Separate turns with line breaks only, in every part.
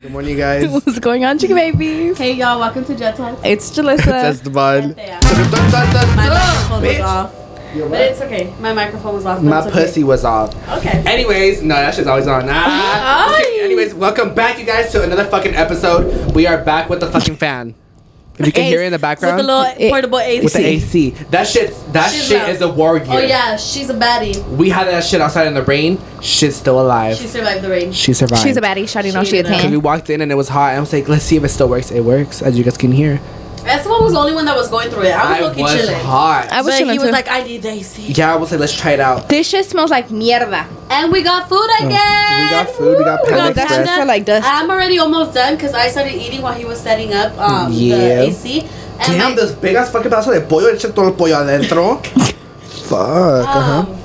Good morning, guys.
What's going on, chicken babies?
Hey y'all, welcome to Jet Talk.
It's Julysa.
That's the bud.
My microphone was off. But it's okay. My microphone was off. but
My
it's okay.
pussy was off.
Okay.
Anyways, no, that shit's always on. Ah. Just kidding. Anyways, welcome back, you guys, to another fucking episode. We are back with the fucking fan. If you can hear it in the
With
background,
the little
It-
portable AC.
with the AC. That shit, that
She's
shit
loud.
is a war gear.
Oh yeah, she's a baddie.
We had that shit outside in the rain. Shit's still alive.
She survived the rain.
She survived.
She's a baddie. Shawty know
She
she a
is a
Because we walked in and it was hot, I was like, let's see if it still works. It works, as you guys can hear.
Esteban was the only one that was going through it. I was looking
was
chilling.
hot.
I was
but
chilling
he was
too.
like, I need the AC.
yeah, I was like, let's try it out.
This shit smells like mierda.
And we got food again.
Oh, we got food, we got
Woo!
Panda
that
Express.
shit smell like dust.
I'm already almost done because I started eating while he was setting up um,
Yeah.
the AC. And
Damn,
my-
this big ass fucking pedazo de pollo, eche todo el pollo adentro. Fuck, uh-huh.
Um,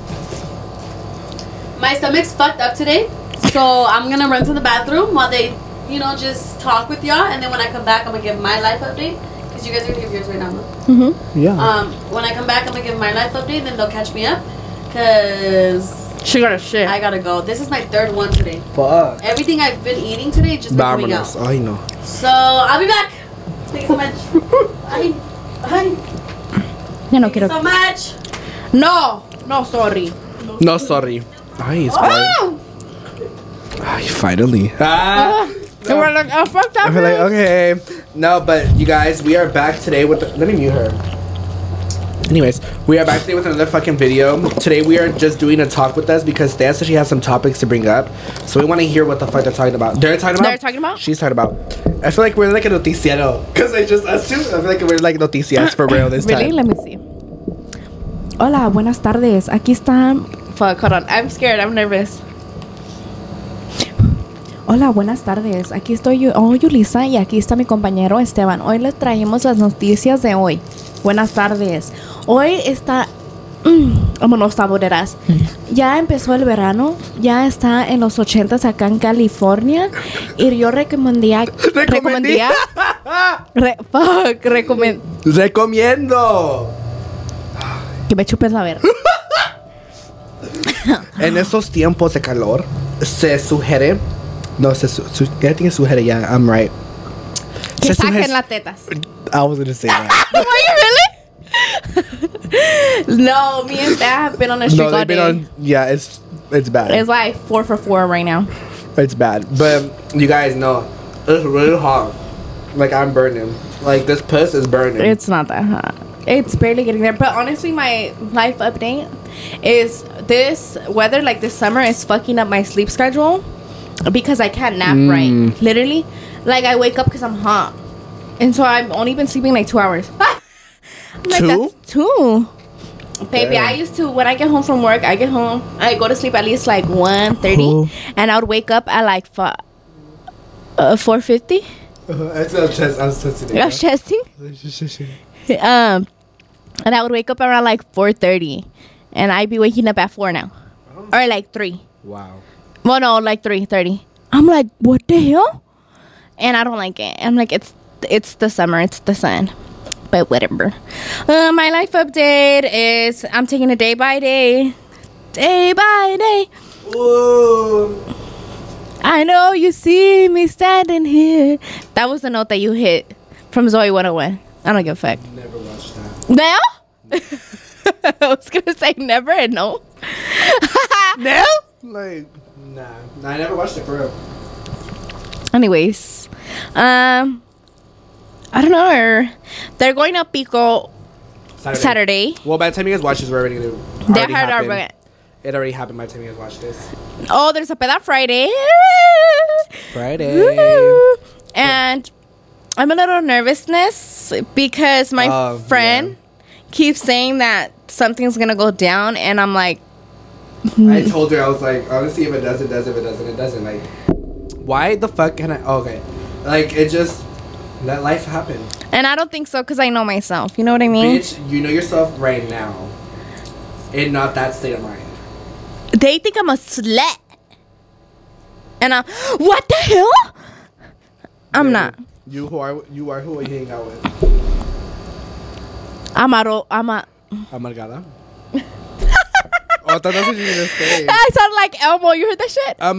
my stomach's fucked up today, so I'm gonna run to the bathroom while they, you know, just talk with y'all, and then when I come back, I'm gonna give my life update because you guys are gonna give yours right now. no?
Mm-hmm.
Yeah.
Um, when I come back, I'm gonna give my life update, then they'll catch me up, cause
She got a shit.
I gotta go. This is my third one today.
Fuck.
Everything I've been eating today just been coming
Vámonos.
out.
Ay, no.
So I'll be back. Thank you so much. Bye. Bye.
Ya no
Thank you
quiero.
so much.
No, no, sorry.
No, sorry. Ay, it's fine.
Oh!
Ay, finally. Ah.
And we're like, oh, fuck that.
I feel like, okay. No, but you guys, we are back today with. The, let me mute her. Anyways, we are back today with another fucking video. Today we are just doing a talk with us because Stan said she has some topics to bring up. So we want to hear what the fuck they're talking about. They're talking about?
They're talking about?
She's talking about. I feel like we're like a noticiero. Because I just, us two, I feel like we're like noticias for real this
Really?
time.
Let me see. Hola, buenas tardes. Aquí están. Fuck, hold on. I'm scared. I'm nervous. Hola, buenas tardes. Aquí estoy yo, oh, Yulisa y aquí está mi compañero Esteban. Hoy les traemos las noticias de hoy. Buenas tardes. Hoy está... Mm, vámonos, saboreras. Ya empezó el verano, ya está en los 80 acá en California y yo recomendía... Recomendía... Re- fuck.
Recomiendo.
Que me chupes la verga.
En esos tiempos de calor, se sugiere. No, se su, su, ya tiene sugiere, ya, I'm right.
Que
Se
saquen
suge-
las tetas.
I was gonna say that.
Were you really? no, me and Dad have been on the street
no,
all
they've been
day.
on. Yeah, it's it's bad.
It's like four for four right now.
It's bad. But you guys know, it's really hot. Like I'm burning. Like this puss is burning.
It's not that hot. It's barely getting there. But honestly, my life update is this weather, like this summer, is fucking up my sleep schedule because I can't nap
Mm.
right. Literally, like I wake up because I'm hot, and so I've only been sleeping like two hours. I'm like,
Two?
That's two. Baby,
Damn.
I used to when I get home from work, I get home, I go to sleep at least like 1.30
Cool.
and I would wake up at like fi- uh, 4.50.
It's a chest. I was sensitive.
I was chesting. um, and I would wake up around like 4.30 and I'd be waking up at 4 now. Or like 3.
Wow.
Well, no, like 3.30. I'm like, what the hell? And I don't like it. I'm like, it's it's the summer, it's the sun. But whatever. Uh, my life update is I'm taking it day by day. Day by day.
Ooh.
I know you see me standing here. That was the note that you hit from Zoe 101. I don't give a fuck.
Never watched that.
Now? I was gonna say never and no.
No? Like, nah. Nah, I never watched it for real.
Anyways, um, I don't know. They're going to Pico Saturday.
Well, by the time you guys watch this, we're already gonna.
They
already
our
happened. It already happened by the time you guys watch this.
Oh, there's a peda Friday.
Friday.
And I'm a little nervousness because my
Oh,
friend keeps saying that something's gonna go down, and I'm like,
I told her I was like, honestly, if it does, it does. If it doesn't, it doesn't. Like, why the fuck can I? oh, okay, like it just let life happen.
and I don't think so because I know myself. You know what I mean?
Bitch, you know yourself right now, and not that state of mind.
They think I'm a slut, and I'm what the hell? I'm
Yeah,
not.
You who are you are who are you hanging out with?
I'm a ro- I'm a
Amargada. I thought that's what you were gonna say.
I sound like Elmo. You heard that shit?
Uh,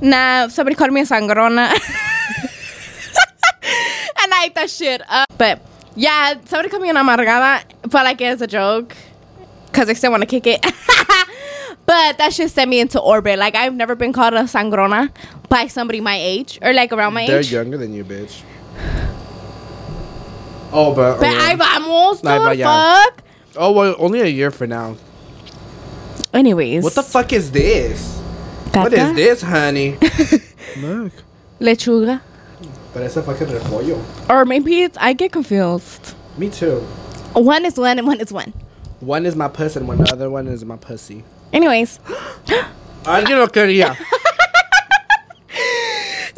Nah, somebody called me a sangrona. and I ate that shit up. But yeah, somebody called me an amargada, but like it's a joke. Because I still want to kick it. but that shit sent me into orbit. Like I've never been called a sangrona by somebody my age or like around my age.
they're younger than you, bitch. Oh, but
But
oh,
I vamos, dude, fuck.
oh, well, only a year for now.
Anyways.
What the fuck is this? What is this, honey? Look,
Lechuga.
but fucking repollo.
Or maybe it's, I get confused.
Me too.
One is one and one is one.
One is my puss and one the other one is my pussy.
Anyways.
Alguien lo quería.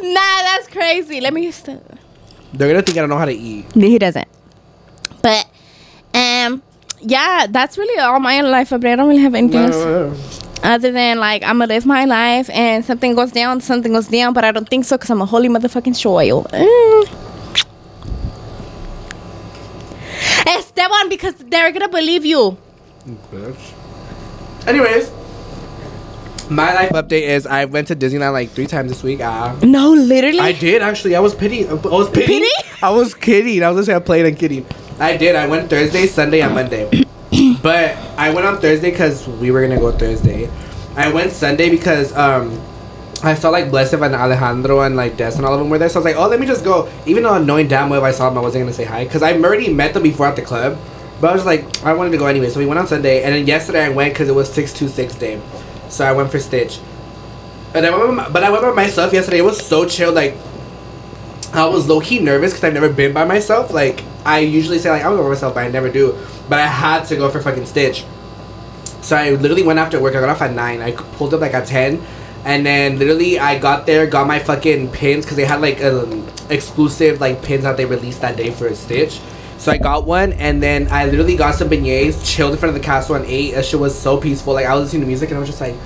Nah, that's crazy. Let me just.
They're gonna think I don't know how to eat.
He doesn't. But, um, yeah, that's really all my life update. I don't really have anything else other than like I'm gonna live my life and something goes down, something goes down. But I don't think so because I'm a holy motherfucking soil. Mm. Esteban, because they're gonna believe you.
Bitch. Anyways, my life update is I went to Disneyland like three times this week. Ah.
No, literally.
I did actually. I was pity. I was kidding.
Pity?
I was kidding. I was gonna say I played and kidding. I did. I went Thursday, Sunday, and Monday. but I went on Thursday because we were gonna go Thursday. I went Sunday because um I saw like Blessed and Alejandro and like Des and all of them were there. So I was like, oh, let me just go. Even though knowing damn well if I saw them, I wasn't gonna say hi because I've already met them before at the club. But I was like, I wanted to go anyway. So we went on Sunday, and then yesterday I went because it was six two six day. So I went for Stitch. And I went, my, but I went by myself yesterday. It was so chill. Like I was low key nervous because I've never been by myself. Like I usually say like I'm gonna go by myself, but I never do. But I had to go for fucking Stitch. So I literally went after work. I got off at nine. I pulled up like at ten, and then literally I got there, got my fucking pins because they had like um, exclusive like pins that they released that day for a Stitch. So I got one, and then I literally got some beignets, chilled in front of the castle, and ate. That shit was so peaceful. Like I was listening to music, and I was just like,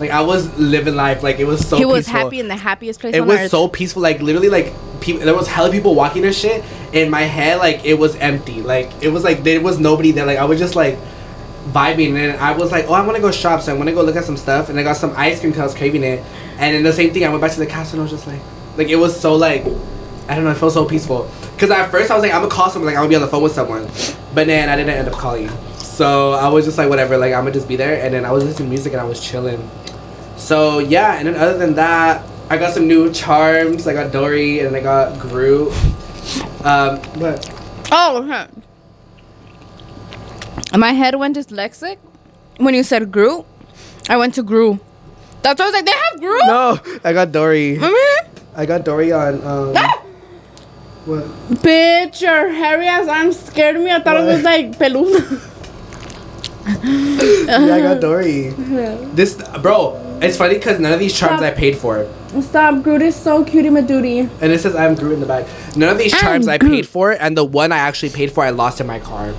like I was living life. Like it was so.
he was
peaceful.
happy in the happiest place
it was
earth.
so peaceful like literally like people there was hella people walking and shit in my head like it was empty. Like it was like there was nobody there. Like i was just like vibing and i was like oh i want to go shop so i want to go look at some stuff and i got some ice cream because i was craving it. And then the same thing i went back to the castle and i was just like like it was so like i don't know it felt so peaceful. Because at first i was like i'm gonna call someone like i'm gonna be on the phone with someone. But then i didn't end up calling. So i was just like whatever like i'm gonna just be there. And then i was listening to music and i was chilling so yeah, and then other than that, I got some new charms. I got Dory and I got Groot. Um, but
Oh, okay. My head went dyslexic when you said Groot. I went to Gru. That's why I was like, they have Groot.
no, I got Dory.
Mhm.
I got Dory on. Um, what?
Bitch, your hairy ass arm scared me. I thought it was like peludo.
Yeah, I got Dory. This, bro, it's funny because none of these charms I paid for.
Stop, Groot is so cutie madooty.
And it says I'm Groot in the back. None of these
I'm
charms I
Groot.
paid for, and the one I actually paid for, I lost in my car.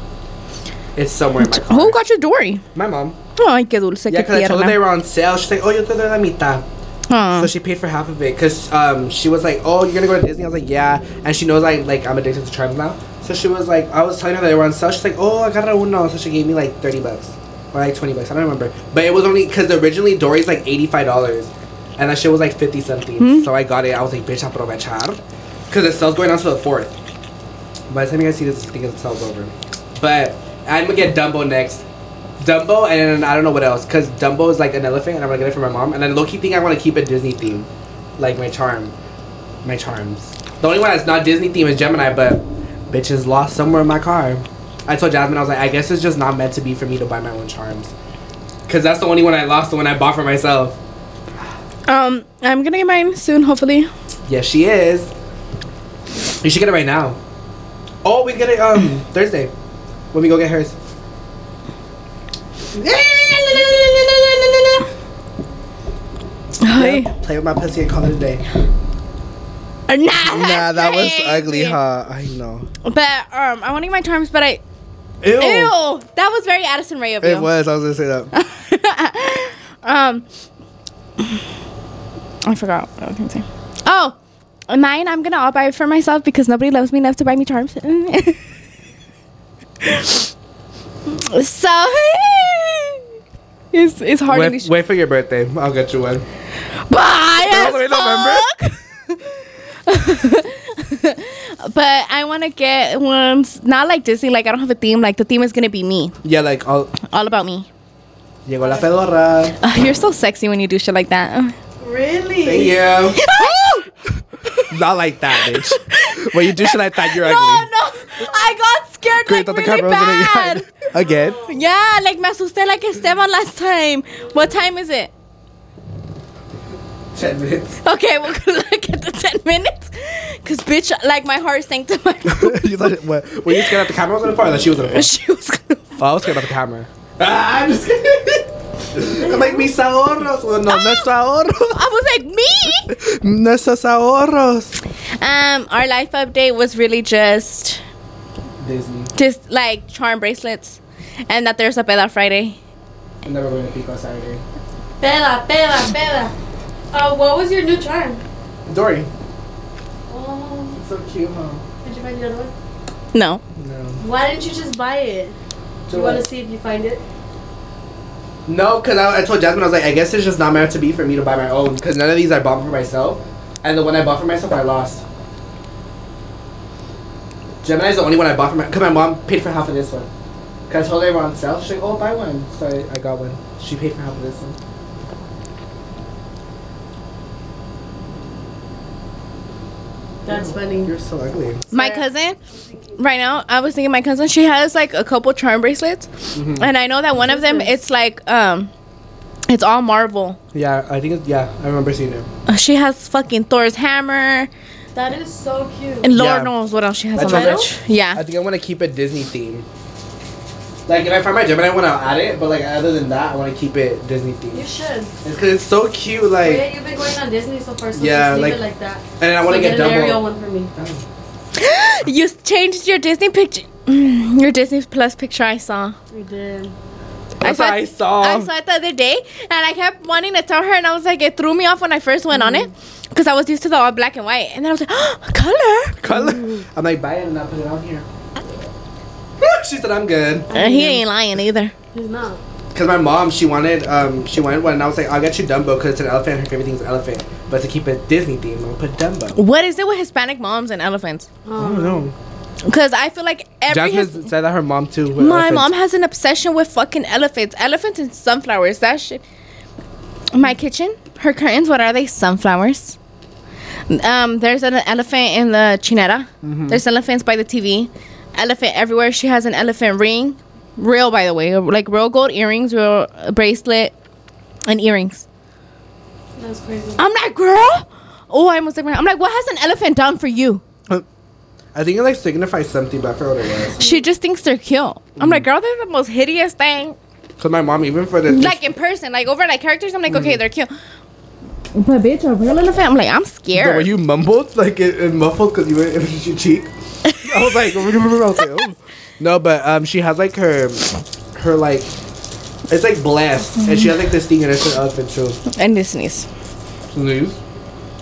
It's somewhere in my car.
Who got you Dory?
My mom.
Ay, qué dulce,
Yeah,
qué
because I told her they
tierna.
were on sale. She's like, oh, yo te doy la mitad.
Huh.
So she paid for half of it because um, she was like, "Oh, you're gonna go to Disney?" I was like, "Yeah," and she knows I like I'm addicted to charms now. So she was like, I was telling her they were on sale. She's like, "Oh, I got a uno," so she gave me like thirty bucks or like twenty bucks. I don't remember, but it was only because originally Dory's like eighty five dollars, and that shit was like fifty something. Hmm? So I got it. I was like, "Bitch, aprovechar," because the sale's going on to the fourth. By the time you guys see this, I think the sale's over. But I'm gonna get Dumbo next. Dumbo and I don't know what else because Dumbo is like an elephant and I'm gonna get it for my mom and then low key think I want to keep a Disney theme, like my charm, my charms. The only one that's not Disney theme is Gemini, but bitch is lost somewhere in my car. I told Jasmine I was like I guess it's just not meant to be for me to buy my own charms, cause that's the only one I lost, the one I bought for myself.
Um, I'm gonna get mine soon, hopefully.
Yes, she is. You should get it right now. Oh, we get it um Thursday when we go get hers.
Hey.
Play with my pussy and call it a day.
Nah,
Nah, that was ugly, huh? I know.
But um, I want to get my charms, but I
Ew.
ew, that was very Addison Rae of you.
It was. I was gonna say that.
um, I forgot what I was gonna say. Oh, mine. I'm gonna all buy it for myself because nobody loves me enough to buy me charms. so, It's it's hard in
Wait,
these.
wait for your birthday. I'll get you one.
Bye.
All the way
as fuck. But I want to get ones not like Disney. Like I don't have a theme. Like the theme is gonna be me,
Yeah, like all.
all about me.
Llegó la pedorra.
Ugh, you're so sexy when you do shit like that.
Really?
Thank you. Not like that, bitch. when you do shit like that, you're
no,
ugly.
no, no. I got scared
Great,
like
thought the
really
camera was in
bad.
Again.
Yeah, like me asusté like Esteban last time. What time is it?
Ten minutes.
Okay, we'll go look at the 10 minutes. Cause bitch, like my heart sank to my
you thought, what, were you scared that the camera was gonna fall or that she was gonna fall?
she was gonna
Oh, I was scared about the camera. Ah, I'm just kidding. I'm like, mis ahorros. Well, no, nuestro ahorro.
I was like, me?
Nuestros ahorros.
Um, our life update was really just
Disney.
just like charm bracelets. And that there's a peda Friday.
I'm never going to Pico Saturday.
Peda, peda, peda. Uh, what was your new charm?
Dory.
Oh,
It's so cute, huh?
did you find the other one?
No.
No.
Why didn't you just buy it? Do you want to see if you find it?
No, because I, I told Jasmine, I was like, I guess it's just not meant to be for me to buy my own. Because none of these I bought for myself. And the one I bought for myself, I lost. Gemini's the only one I bought for my. Because my mom paid for half of this one. Because I told her they were on sale. She's like, oh, buy one. So I, I got one. She paid for half of this one.
That's funny.
You're so ugly.
My cousin, right now, I was thinking my cousin, she has like a couple charm bracelets.
Mm-hmm.
And I know that one of them, it's like, um, it's all marble.
Yeah, I think it's. Yeah, I remember seeing it.
Uh, She has fucking Thor's hammer.
That is so cute.
And Lord
Yeah.
knows what else she has
That's
on that. Yeah.
I think I want to keep it Disney theme. Like, if I find my Gemini one, I'll add it. But, like, other than that, I want to keep it Disney themed.
You should.
It's because it's so cute. Like,
yeah, you've been going on Disney so far, so
Yeah,
just leave
like-
it like that.
and I want to
So
get
an Ariel
Dumbo.
one for me.
You changed your Disney picture. Your Disney Plus picture I saw.
We did.
That's
saw
what I saw.
I saw it the other day, and I kept wanting to tell her, and I was like, it threw me off when I first went on it, mm. because I was used to the all black and white, and then I was like, oh, color.
Color. I'm like, buy it and I'll put it on here. She said I'm good.
Uh, he ain't lying either.
He's not.
Cause my mom, she wanted, um, she wanted one, and I was like, I'll get you Dumbo, cause it's an elephant. Her favorite thing's an elephant, but to keep it Disney theme, I'll put Dumbo.
What is it with Hispanic moms and elephants?
I don't know.
Because I feel like every
Jasmine
His-
said that her mom too. with
my
elephants.
mom has an obsession with fucking elephants, elephants and sunflowers. That shit. My kitchen, her curtains. What are they? Sunflowers. Um, there's an elephant in the chineta. There's elephants by the TV. Elephant everywhere. She has an elephant ring, real by the way, like real gold earrings, real bracelet, and earrings.
That's crazy.
I'm like, girl. Oh, I almost like I'm like, what has an elephant done for you?
I think it like signifies something, but I forgot what it was.
She just thinks they're cute. I'm like, mm. girl, they're the most hideous thing.
Cause my mom, even for the
like in person, like over like characters, I'm like, mm. okay, they're cute. But bitch, a real elephant, I'm like, I'm
the
scared.
way you mumbled, like it, it muffled, cause you were in your cheek. I was like, I was like, oh. no, but um, she has like her, her like, it's like blessed, and she has like this thing, and it's an elephant too.
and Disney's.
News.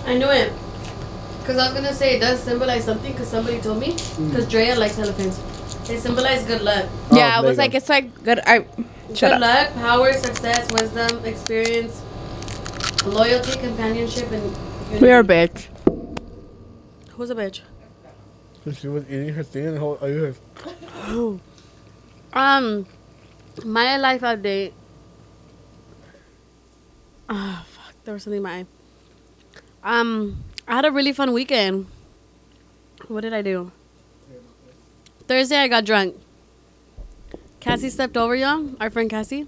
I knew it. Because I was going to say it does symbolize something because somebody told me. Because Drea likes elephants. They symbolize good luck.
Oh,
yeah, I was like,
go.
it's like good. I shut
good
up.
luck, power, success, wisdom, experience, loyalty, companionship, and unity.
We are a bitch.
Who's a bitch?
She was eating her thing, and whole,
Um, my life update. Ah, fuck. There was something in my eye. Um, I had a really fun weekend. What did I do? Thursday, I got drunk. Cassie stepped over, y'all. Our friend Cassie.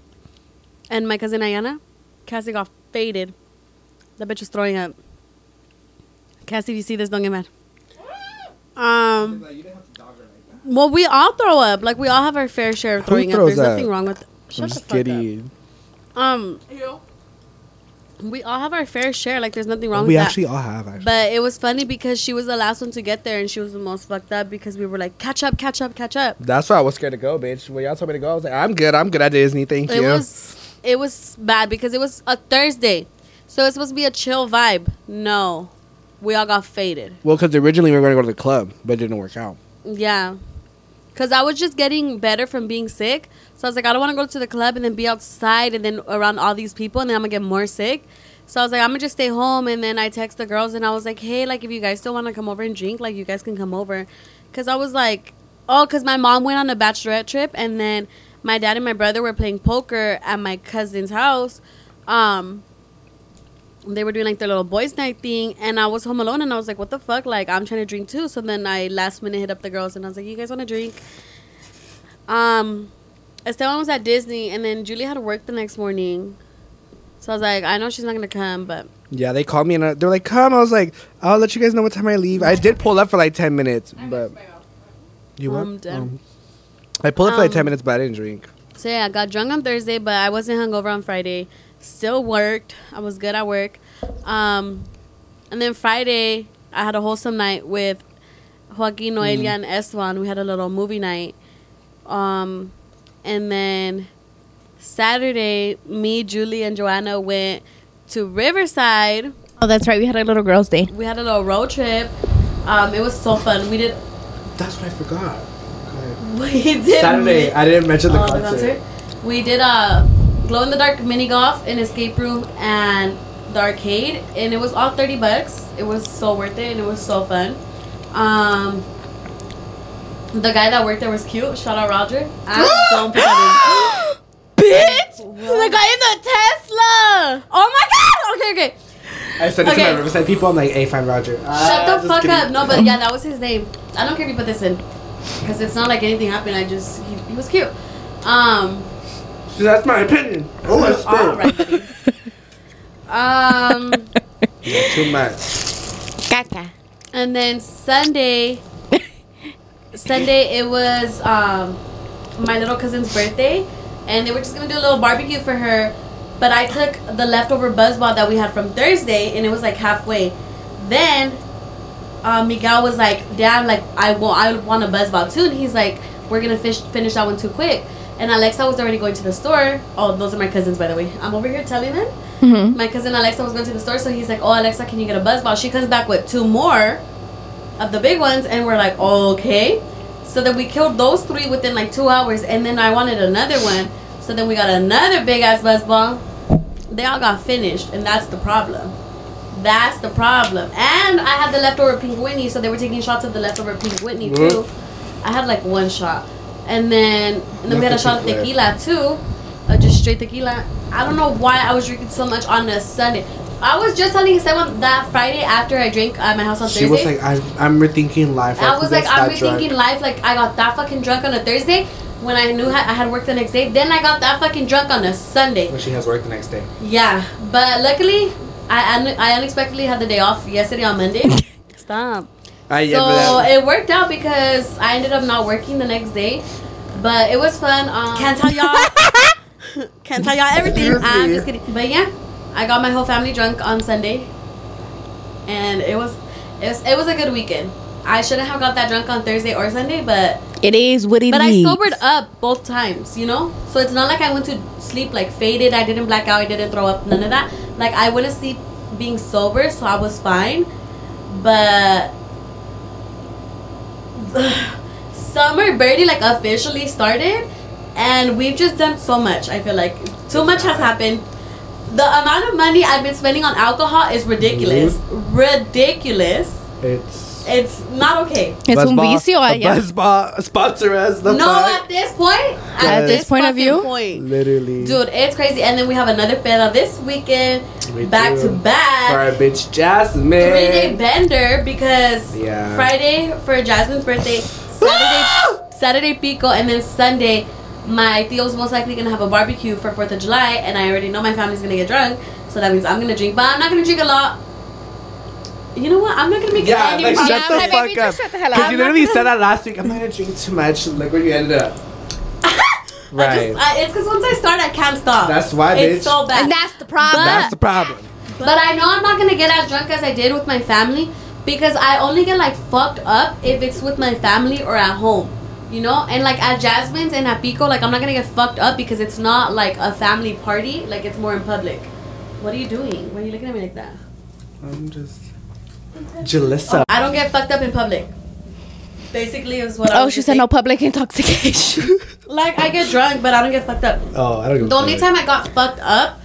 And my cousin Ayana. Cassie got faded. That bitch was throwing up. Cassie, if you see this, don't get mad. Um, well, we all throw up. Like we all have our fair share of throwing up. There's
up?
nothing wrong with. Shut the fuck up. Um, we all have our fair share. Like there's nothing wrong
We
with
actually
that.
all have actually.
But it was funny because she was the last one to get there, and she was the most fucked up because we were like, catch up, catch up, catch up.
That's why I was scared to go, bitch. When y'all told me to go, I was like, I'm good. I'm good at Disney. Thank
It
you.
was it was bad because it was a Thursday, so it's supposed to be a chill vibe. No, we all got faded.
well, because originally we were going to go to the club, but it didn't work out.
Yeah. Cause I was just getting better from being sick. So I was like, I don't want to go to the club and then be outside and then around all these people and then I'm gonna get more sick. So I was like, I'm gonna just stay home. And then I text the girls and I was like, hey, like if you guys still want to come over and drink, like you guys can come over. Cause I was like, oh, cause my mom went on a bachelorette trip and then my dad and my brother were playing poker at my cousin's house. Um, they were doing like their little boys' night thing, and I was home alone, and I was like, "What the fuck?" Like, I'm trying to drink too. So then I last minute hit up the girls, and I was like, "You guys want to drink?" Um, Esteban was at Disney, and then Julie had to work the next morning. So I was like, I know she's not gonna come, but
Yeah, they called me and uh, they're like, "Come." I was like, "I'll let you guys know what time I leave." I did pull up for like ten minutes, but you what?
I'm done.
Um, I pulled up for like ten
Um,
minutes, but I didn't drink.
So yeah, I got drunk on Thursday, but I wasn't hungover on Friday. Still worked. I was good at work. Um, and then Friday, I had a wholesome night with Joaquin, Noelia, and Esteban. We had a little movie night. Um, and then Saturday, me, Julie, and Joanna went to Riverside.
Oh, that's right. We had a little girls' day.
We had a little road trip. Um, it was so fun. We did.
That's what I forgot.
We did.
Saturday, I didn't mention the
Oh,
concert.
We did a glow in the dark mini golf, in escape room, and the arcade, and it was all thirty bucks. It was so worth it, and it was so fun. Um, the guy that worked there was cute. Shout out Roger. I don't put that
Bitch!
What?
The guy in the Tesla!
Oh my god! Okay, okay.
I said it to
Okay.
my Riverside people. I'm like, "Hey, find Roger."
Shut the fuck
kidding.
up. No, but yeah, that was his name. I don't care if you put this in, because it's not like anything happened. I just he, he was cute. Um.
That's my opinion. Oh, I spilled.
All right. Um.
Yeah, too much.
Caca.
And then Sunday, Sunday it was um, my little cousin's birthday, and they were just gonna do a little barbecue for her. But I took the leftover buzzball that we had from Thursday, and it was like halfway. Then uh, Miguel was like, "Dad, like I want, I want a buzz ball too." And he's like, "We're gonna fish, finish that one too quick." And Alexa was already going to the store. Oh, those are my cousins, by the way. I'm over here telling them
Mm-hmm.
my cousin Alexa was going to the store, so he's like, "Oh, Alexa, can you get a buzz ball?" She comes back with two more of the big ones, and we're like, "Okay." So then we killed those three within like two hours, and then I wanted another one, so then we got another big ass buzz ball. They all got finished, and that's the problem. That's the problem. And I had the leftover pink Whitney, so they were taking shots of the leftover pink Whitney too. I had like one shot, and then and then we had a shot of tequila too, uh, just straight tequila. I don't know why I was drinking so much on a Sunday. I was just telling someone that Friday after I drank at my house on
She
Thursday.
She was like, I, "I'm rethinking life."
I
who
was like, I'm
that drunk?
rethinking life. Like, I got that fucking drunk on a Thursday when I knew I had work the next day. Then I got that fucking drunk on a Sunday.
When she has work the next day.
Yeah, but luckily, I un- I unexpectedly had the day off yesterday on Monday. Stop.
Yeah,
so
but
it worked out because I ended up not working the next day, but it was fun. Um, can't tell y'all. can't tell y'all everything.
Excuse
I'm just kidding. But yeah, I got my whole family drunk on Sunday, and it was it was it was a good weekend. I shouldn't have got that drunk on Thursday or Sunday, but
It is what it is.
but I sobered up both times, you know? So it's not like I went to sleep like faded, I didn't black out, I didn't throw up, none of that. Like I to sleep being sober, so I was fine. But summer birdie like officially started and we've just done so much. I feel like too much has happened. The amount of money I've been spending on alcohol is ridiculous. Ridiculous.
it's.
It's not okay.
Es un
Buzzball-
vicio
a
allá.
Buzzball sponsor us. The
No,
fuck?
at this point,
At
this point of view?
point,
Literally.
dude, it's crazy. And then we have another peda this weekend,
We
back
do.
to
For
back,
our bitch Jasmine.
three day bender because
Yeah.
Friday for Jasmine's birthday, Saturday, ah! Saturday pico, and then Sunday, my tío's most likely gonna have a barbecue for Fourth of July, and I already know my family's gonna get drunk, so that means I'm gonna drink, but I'm not gonna drink a lot. You know what? I'm not gonna make
Yeah,
any
like
promises.
shut the
my
fuck up.
shut the hell
Because you literally
gonna-
said that last week. I'm not gonna drink too much. Look where you ended up.
I
Right.
just, I, it's because once I start, I can't stop.
That's why,
It's
bitch.
so bad.
And that's the problem.
But-
That's the problem.
But I know I'm not gonna get as drunk as I did with my family because I only get like fucked up if it's with my family or at home. You know? And like at Jasmine's and at Pico, like I'm not gonna get fucked up because it's not like a family party, like it's more in public. What are you doing? Why are you looking at me like that?
I'm just. Julysa.
I don't get fucked up in public. Basically, is what I
Oh,
was
she
just
said no public intoxication.
Like I get drunk, but I don't get fucked up.
Oh, I don't give
The only
fuck.
time I got fucked up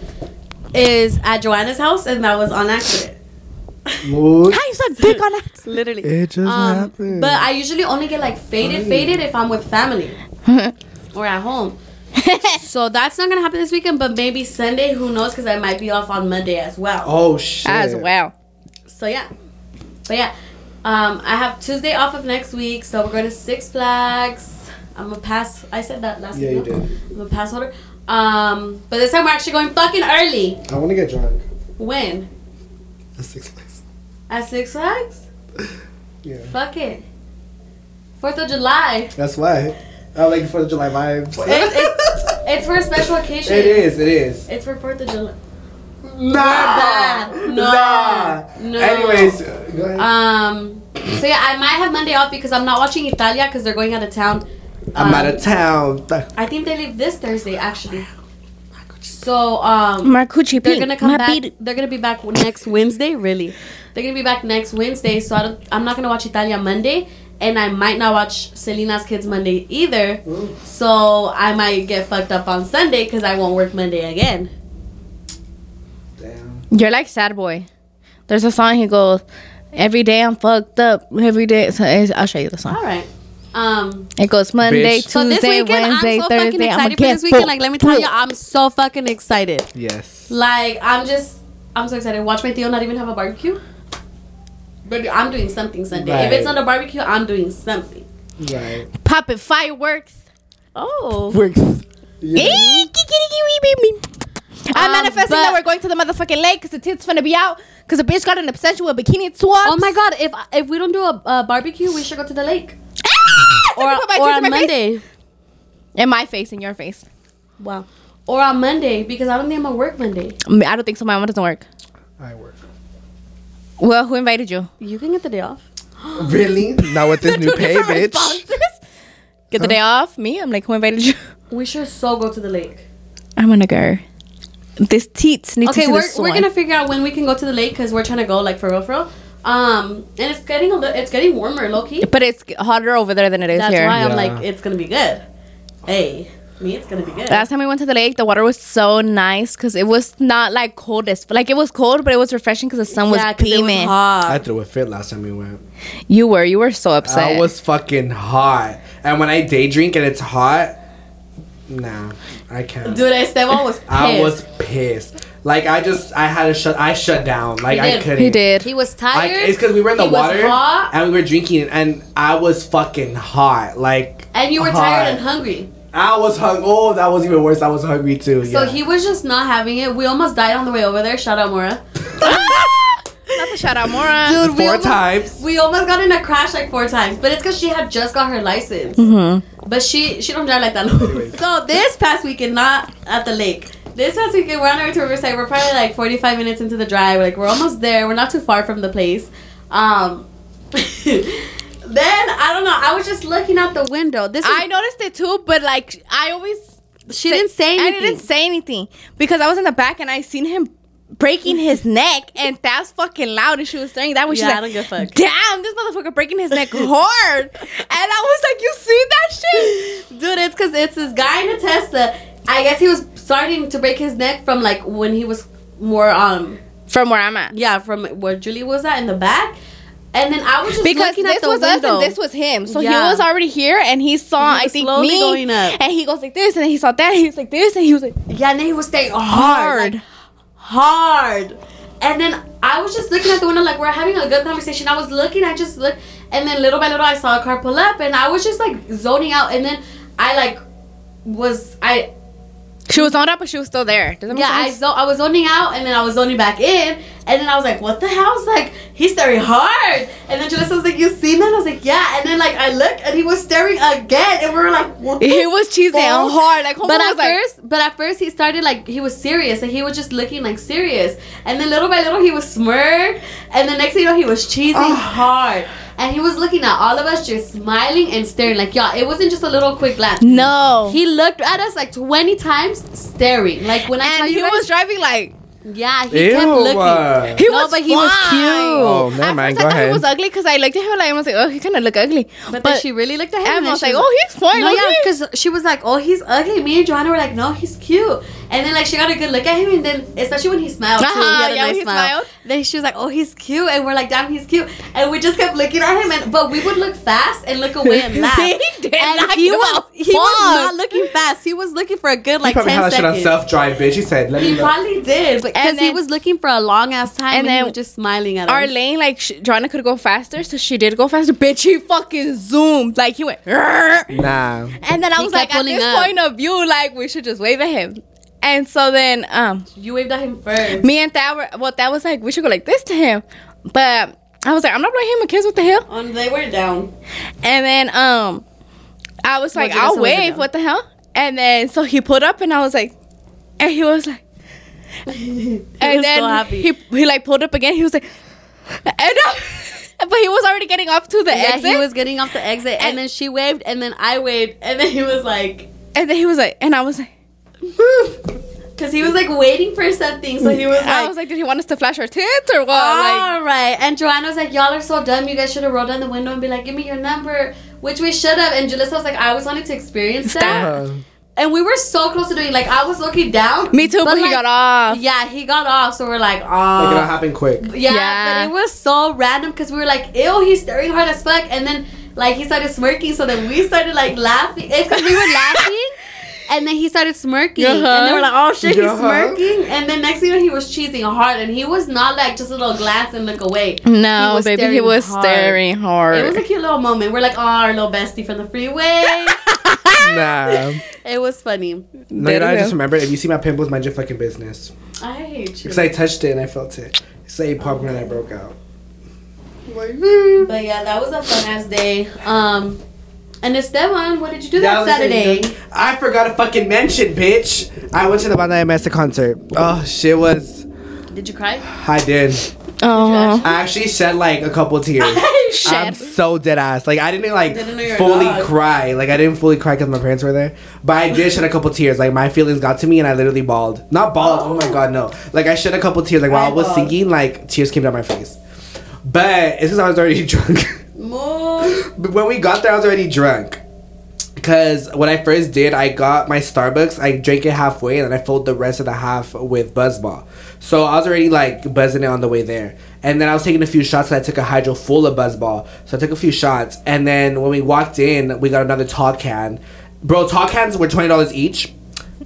is at Joanna's house, and that was on accident.
Mood.
How you said dick on that?
Literally.
It just
Um,
happened.
but I usually only get like faded,
Fine.
faded if I'm with family or at home. so that's not gonna happen this weekend, but maybe Sunday. Who knows? Because I might be off on Monday as well.
oh shit.
As well.
So yeah, but yeah, um, I have Tuesday off of next week, so we're going to Six Flags. I'm a pass. I said that last
Yeah,
week.
you
no?
did.
I'm a pass holder. Um, but this time we're actually going fucking early.
I want to get drunk.
When
At Six Flags.
at Six Flags?
Yeah.
Fuck it. Fourth of July.
That's why. I like Fourth of July vibes.
It, it, it's for a special occasion.
it is. It is.
It's for Fourth of July.
Nah.
bad. No.
Nah.
No.
Anyways, go ahead.
Um. So yeah, I might have Monday off because I'm not watching Italia because they're going out of town.
I'm
um,
out of town.
I think they leave this Thursday actually. So um,
Marcucci
they're gonna come back.
beat-
They're gonna be back next Wednesday. Really, they're gonna be back next Wednesday. So I don't, I'm not gonna watch Italia Monday, and I might not watch Selena's Kids Monday either. So I might get fucked up on Sunday because I won't work Monday again.
Damn.
You're like sad boy. There's a song he goes, Every day I'm fucked up. Every day. So I'll show you the song.
All right. Um.
It goes Monday,
Bitch.
So this
Tuesday,
weekend,
Wednesday,
I'm so fucking
Thursday. I'm
excited for this weekend.
fucked
Like, let me tell you. I'm so fucking excited.
Yes.
Like, I'm just, I'm so excited. Watch my tío not even have a barbecue. But I'm doing something Sunday. If it's not a barbecue, I'm doing something.
Right.
Popping fireworks.
Oh.
Works.
I'm
Um,
manifesting
but-
that we're going to the motherfucking lake because the tits finna be out because the bitch got an obsession with bikini swaps.
Oh my god! If if we don't do a, a barbecue, we should go to the lake
Ah!
or
Put my
or
tits
on
in my face.
Monday.
In my face, in your face.
Wow. Or on Monday because I don't think I'm gonna work Monday.
Mm, I don't think so. My mom doesn't work.
I work.
Well, who invited you?
You can get the day off.
Really? Not with this new pay, bitch.
responses. Get the day off. Me, I'm like, who invited you?
We should so go to the lake.
I'm gonna go. This teats need to
Okay,
see
we're, we're gonna figure out when we can go to the lake because we're trying to go like for real, for real. Um, and it's getting a little, it's getting warmer, low key.
But it's hotter over there than it is
That's
here.
why I'm like, it's gonna be good. Hey, me, it's gonna be good.
Last time we went to the lake, the water was so nice because it was not like coldest, as like it was cold, but it was refreshing because the sun was
Yeah, 'cause it was
beaming.
hot.
I threw a fit last time we went.
You were, you were so upset.
I was fucking hot. And when I day drink and it's hot, nah, I can't.
Dude, Esteban was pissed.
I was pissed. Like I just, I had to shut. I shut down. Like I couldn't.
He did.
He was tired.
Like
tired.
it's because we were in the
He was
water
hot.
and we were drinking, and I was fucking hot. Like
and you were
hot.
tired and hungry.
I was hung. Oh, that was even worse. I was hungry too.
So
yeah.
he was just not having it. We almost died on the way over there. Shout out Mora.
Not to shout out Mora.
Dude, we
four
almost,
times.
We almost got in a crash like four times, but it's because she had just got her license.
Mm-hmm.
But she she don't drive like that. No. so this past weekend, not at the lake. This past weekend, we're on our way to Riverside. We're probably like forty five minutes into the drive. Like we're almost there. We're not too far from the place. Um. then I don't know. I was just looking out the window. This is,
I noticed it too, but like I always
she didn't say anything.
I didn't say anything because I was in the back and I seen him breaking his neck and that's fucking loud and she was saying that. She's
Yeah, I
like,
don't give a fuck.
damn, this motherfucker breaking his neck hard. and I was like, you see that shit?
Dude, it's because it's this guy in a Tesla. I guess he was starting to break his neck from like when he was more um
From where I'm at.
yeah from where Julie was at in the back, and then I was just
Because this was us and this was him. So
Yeah.
he was already here and he saw,
He
I think,
slowly
me.
going up.
And he goes like this and then he saw that and he was like this and he was like,
yeah, and then he was staying hard,
Hard.
like, hard. And then I was just looking at the window like we're having a good conversation. I was looking, I just looked, and then little by little I saw a car pull up, and I was just like zoning out. And then I like was I
she was on out, but she was still there. Does that make
yeah, I
sense?
zo- I was zoning out and then I was zoning back in and then I was like, what the hell? I was like, he's staring hard. And then Julysa was like, you seen that? I was like, yeah. And then like I looked and he was staring again and we were like, what
he was cheesing
fuck?
hard. Like,
But at
like,
first, but at first he started like he was serious, like he was just looking like serious, and then little by little he was smirk, and the next thing you know he was cheesing
Ah.
hard, and he was looking at all of us just smiling and staring like y'all. It wasn't just a little quick glance.
no.
He looked at us like twenty times, staring. Like when I tell
and
you
he
guys,
was driving like
Yeah, he
Ew.
kept looking.
uh,
He
No,
was
but he was cute.
Oh, never
At
mind.
first
Go
I thought
ahead.
he was ugly because I looked at him and I was like, oh, he kind of look ugly.
But, then she really looked at him.
Emma
and then
was like, oh, he's fine.
No,
okay.
yeah, because she was like, "Oh, he's ugly." Me and Joanna were like, "No, he's cute." And then like she got a good look at him, and then especially when he smiled too,
Uh-huh,
he had a
yeah,
nice
he
smile.
smiled.
Then she was like, "Oh, he's cute," and we're like, "Damn, he's cute." And we just kept looking at him, and but we would look fast and look away and laugh.
He did
and
not
he was
a
he was not looking fast. He was looking for a good
He
like
probably
ten
had that shit on
seconds.
self drive, bitch. He said, "Let me
He
know."
probably did, because he was looking for a long ass time,
and
and,
then
he was just smiling at
Our
us.
lane, like, sh- Joanna could go faster, so she did go faster. Bitch, he fucking zoomed. Like, he went,
Nah.
and then I was
kept
like, at this
up.
point of view, like, we should just wave at him. And so then, um,
You waved at him first.
me and Thad were, well, Thad was like, we should go like this to him. But I was like, I'm not blowing him a kiss. What the hell?
Um, they were down.
And then, um, I was like, I'll wave. What the hell? And then, so he pulled up, and I was like, and he was like,
He
and
was
then
so happy.
he he like pulled up again. He was like, and I, but he was already getting off to the
yeah,
exit.
he was getting off the exit, and,
And-
then she waved, and then I waved, and then he was like,
and then he was like, and I was like,
because he was like waiting for something, so he was like.
I was like, did he want us to flash our tits or what? like,
all right, and Joanna was like, "Y'all are so dumb. You guys should have rolled down the window and be like, give me your number," which we should have. And Julysa was like, "I always wanted to experience that,"
Uh,
and we were so close to doing. Like, I was looking down.
me too, but, he
like,
got off.
Yeah, he got off, so we're like,
like it'll
"Oh."
happen quick.
Yeah,
Yeah.
but it was so random because we were like, "Ew, he's staring hard as fuck," and then like he started smirking, so then we started like laughing. It's because we were laughing. And then he started smirking, and they were like, "Oh shit, he's
Uh-huh.
smirking!" And then next thing you know, he was cheesing hard, and he was not like just a little glance and look away.
No,
He was
baby, he
staring
was
hard.
staring hard.
It was a cute little moment. We're like, "Oh, our little bestie from the freeway."
Nah.
it was funny.
No, you know, I just remember if you see my pimples, mind your fucking business.
I hate you.
Because I touched it and I felt it. Say popcorn and I broke out.
But yeah, that was a fun ass day. Um, and Esteban, what did you do
Yeah, I
that Saturday?
I forgot to fucking mention, bitch. I went to the Banda MS concert. Oh, shit was.
Did you cry?
I did.
Oh,
I actually shed like a couple tears. I'm so dead ass. Like I didn't like
Didn't know you were a
fully
dog.
cry. Like I didn't fully cry because my parents were there. But I did shed a couple tears. Like my feelings got to me and I literally bawled. Not bawled. Oh, my oh. god, no. Like I shed a couple tears. Like while I,
I
was
bawled.
singing, like tears came down my face. But it's because I was already drunk. But when we got there, I was already drunk. Because when I first did, I got my Starbucks. I drank it halfway, and then I filled the rest of the half with Buzzball. So I was already like buzzing it on the way there. And then I was taking a few shots, and I took a hydro full of Buzzball. So I took a few shots, and then when we walked in, we got another tall can. Bro, tall cans were twenty dollars each.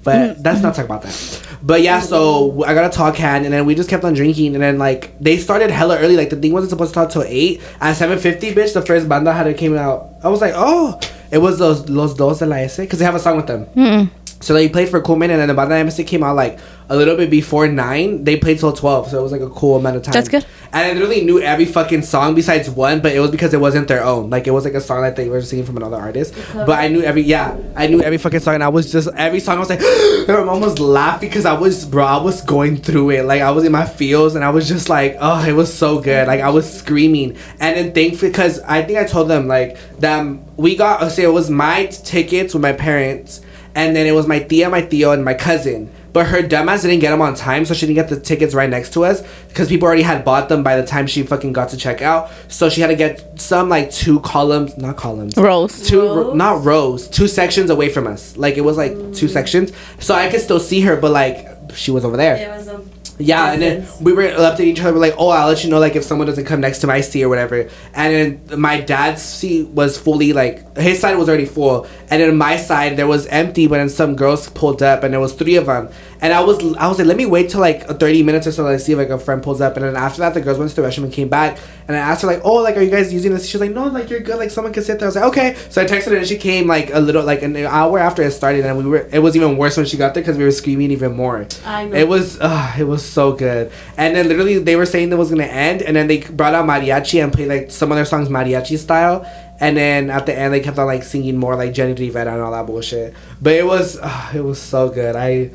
But let's not talk about that. But yeah, so I got a tall can, and then we just kept on drinking, and then like they started hella early. Like the thing wasn't supposed to start till eight. At seven fifty, bitch, the first banda had it came out. I was like, oh, it was those Los Dos de la S because they have a song with them. So they played for a cool minute, and then the banda MS came out like a little bit before nine. They played till twelve, so it was like a cool amount of time.
That's good.
And I literally knew every fucking song besides one, but it was because it wasn't their own. Like it was like a song that they were singing from another artist. But I knew every yeah, I knew every fucking song, and I was just every song I was like, I'm almost laughing because I was bro, I was going through it. Like I was in my feels, and I was just like, oh, it was so good. Like I was screaming, and then thankfully because I think I told them like that we got say it was my tickets with my parents, and then it was my tia, my tío, and my cousin. But her dumbass didn't get them on time, so she didn't get the tickets right next to us because people already had bought them by the time she fucking got to check out. So she had to get some like two columns, not columns,
rows,
two
Rows?
not rows, two sections away from us. Like it was like two sections, so I could still see her, but like she was over there.
It was a
Yeah, and then we were up to each other. We're like, "Oh, I'll let you know like if someone doesn't come next to my seat or whatever." And then my dad's seat was fully like his side was already full, and then my side there was empty. But then some girls pulled up, and there was three of them. And I was I was like, "Let me wait till like thirty minutes or so, like see if like a friend pulls up." And then after that, the girls went to the restroom and came back. And I asked her like, "Oh, like are you guys using this?" She's like, "No, like you're good. Like someone can sit there." I was like, "Okay." So I texted her, and she came like a little like an hour after it started, and we were. It was even worse when she got there because we were screaming even more.
I know.
It was uh, it was so good. And then literally they were saying that it was gonna end, and then they brought out mariachi and played like some of their songs mariachi style. And then at the end they kept on like singing more like Jenni Rivera and all that bullshit. But it was uh, it was so good. I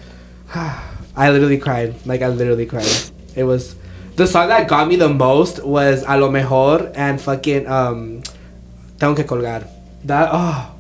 I literally cried. Like I literally cried. It was the song that got me the most was A lo mejor and fucking um Tengo que colgar. That oh.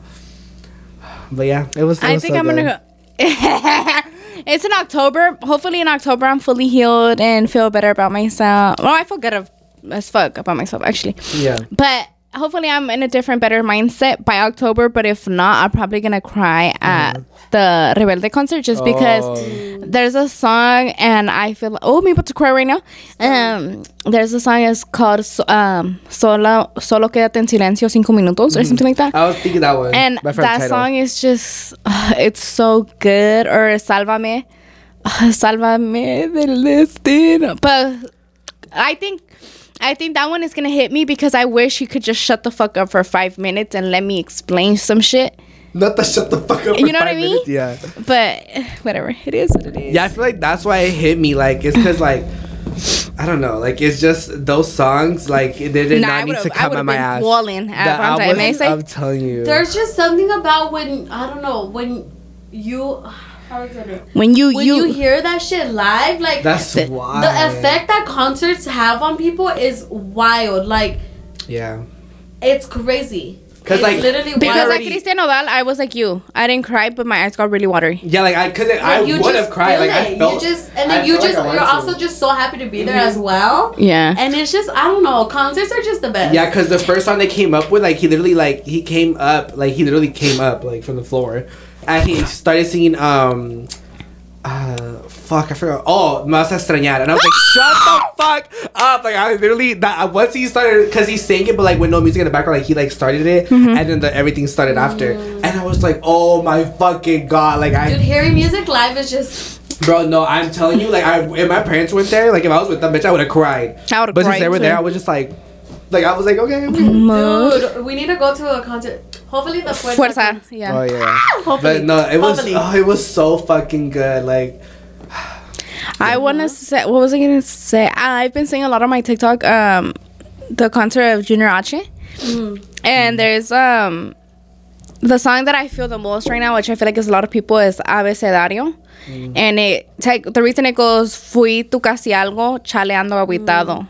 But yeah, it was. It
I
was
think
so
I'm
good.
gonna go. it's in October. Hopefully in October I'm fully healed and feel better about myself. Well, I feel good of, as fuck about myself actually.
Yeah.
But hopefully I'm in a different, better mindset by October. But if not, I'm probably gonna cry at the Rebelde concert just because
Oh.
there's a song and I feel oh I'm about to cry right now. Um, there's a song it's called um solo solo quédate en silencio cinco minutos or something like that.
I was thinking that one.
And that
title.
song is just, it's so good. Or Sálvame, Sálvame del destino. But I think, I think that one is gonna hit me because I wish you could just shut the fuck up for five minutes and let me explain some shit.
Not to shut the fuck up. For
You know what I mean?
Minutes. Yeah.
But whatever, it is what it is.
Yeah, I feel like that's why it hit me. Like it's because like. I don't know, like it's just those songs, like they did
Nah,
not need to come
would've
at my
been
ass.
bawling at
That I
time,
was-
I say?
I'm telling you.
There's just something about when I don't know when you how is it?
When you
When
you,
you, hear that shit live, like
That's
the-
why.
the effect that concerts have on people is wild. Like
Yeah.
it's crazy.
'Cause,
It's
like,
literally
because
wild.
like Christian Nodal, I was like you. I didn't cry, but my eyes got really watery.
Yeah, like I couldn't. I
Like, you
would have cried.
feel
Like I felt.
you just and
I
then you
felt like
just
I wanted
you're
to.
also just so happy to be there mm-hmm. as well.
Yeah.
And it's just I don't know. Concerts are just the best.
Yeah, because the first song they came up with, like he literally like he came up, like he literally came up like from the floor, and he started singing um, uh, fuck I forgot. Oh, me vas a extrañar, and I was like, shut the fuck up! Like I literally that once he started because he sang it, but like with no music in the background, like he like started it, and then the everything started after, and I was like, oh my fucking god! Like I
Dude, hearing music live is just
Bro, no, I'm telling you, like, I if my parents went there, like, if I was with them, bitch, I would have cried.
I would've cried.
But since they were there. I was just like, like, I was like, okay. okay.
dude. We need to go to a concert. Hopefully the Fuerza.
Fuerza. Yeah.
Oh yeah.
Hopefully.
But no, it was
Hopefully.
oh, it was so fucking good. Like,
I want to say, what was I gonna say? I've been seeing a lot on my TikTok, um, the concert of Junior H, and there's um, the song that I feel the most right now, which I feel like is a lot of people, is Abecedario, and it take the reason it goes Fui tu casi algo chaleando aguitado.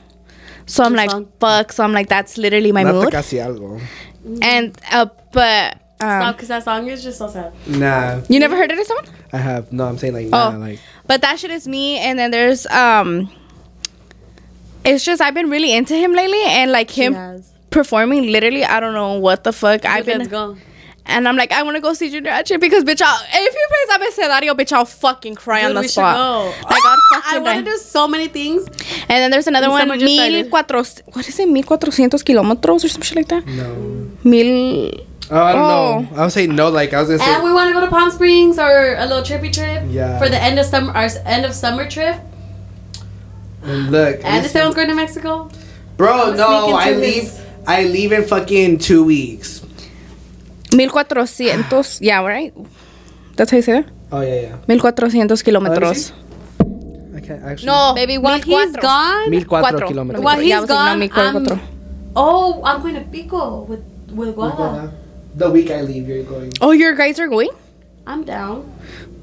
So I'm
Good
like,
song.
fuck. So I'm like, that's literally my
not the
mood.
casi algo.
And uh, but um,
because that song is just so sad.
Nah,
you never heard of this one?
I have. No, I'm saying like, nah,
Oh.
like,
But that shit is me. And then there's um, it's just I've been really into him lately, and like him performing. Literally, I don't know what the fuck I've been.
let's go.
And I'm like, I want to go see Junior H because bitch, I'll, if he plays Abecedario, bitch, I'll fucking cry on the
we should
spot.
go.
Like I'll
I want to do so many things.
And then there's another
And
one,
summer just
mil
started.
cuatro. What is it? Mil cuatrocientos kilómetros or some shit like that.
no.
Mil.
Oh, I don't
Oh.
know. I was saying no. Like, I was gonna say.
And we want to go to Palm Springs or a little trippy trip.
Yeah.
For the end of summer, our end of summer trip.
and look,
And
listen-
Esteban's going to Mexico.
bro,
I'm
no, I leave.
his-
I leave in fucking two weeks.
Mil cuatrocientos. Yeah, right. That's how you say that.
Oh yeah, yeah.
Mil cuatrocientos kilómetros.
I can't actually.
No,
Baby,
mil
while he's
cuatro.
gone.
Mil cuatro
Cuatro.
kilómetros.
While
Yeah, I
he's
was like, no,
gone,
mil
um, oh, I'm going to Pico with with Guada.
The week I leave, you're going.
Oh, your guys are going?
I'm down.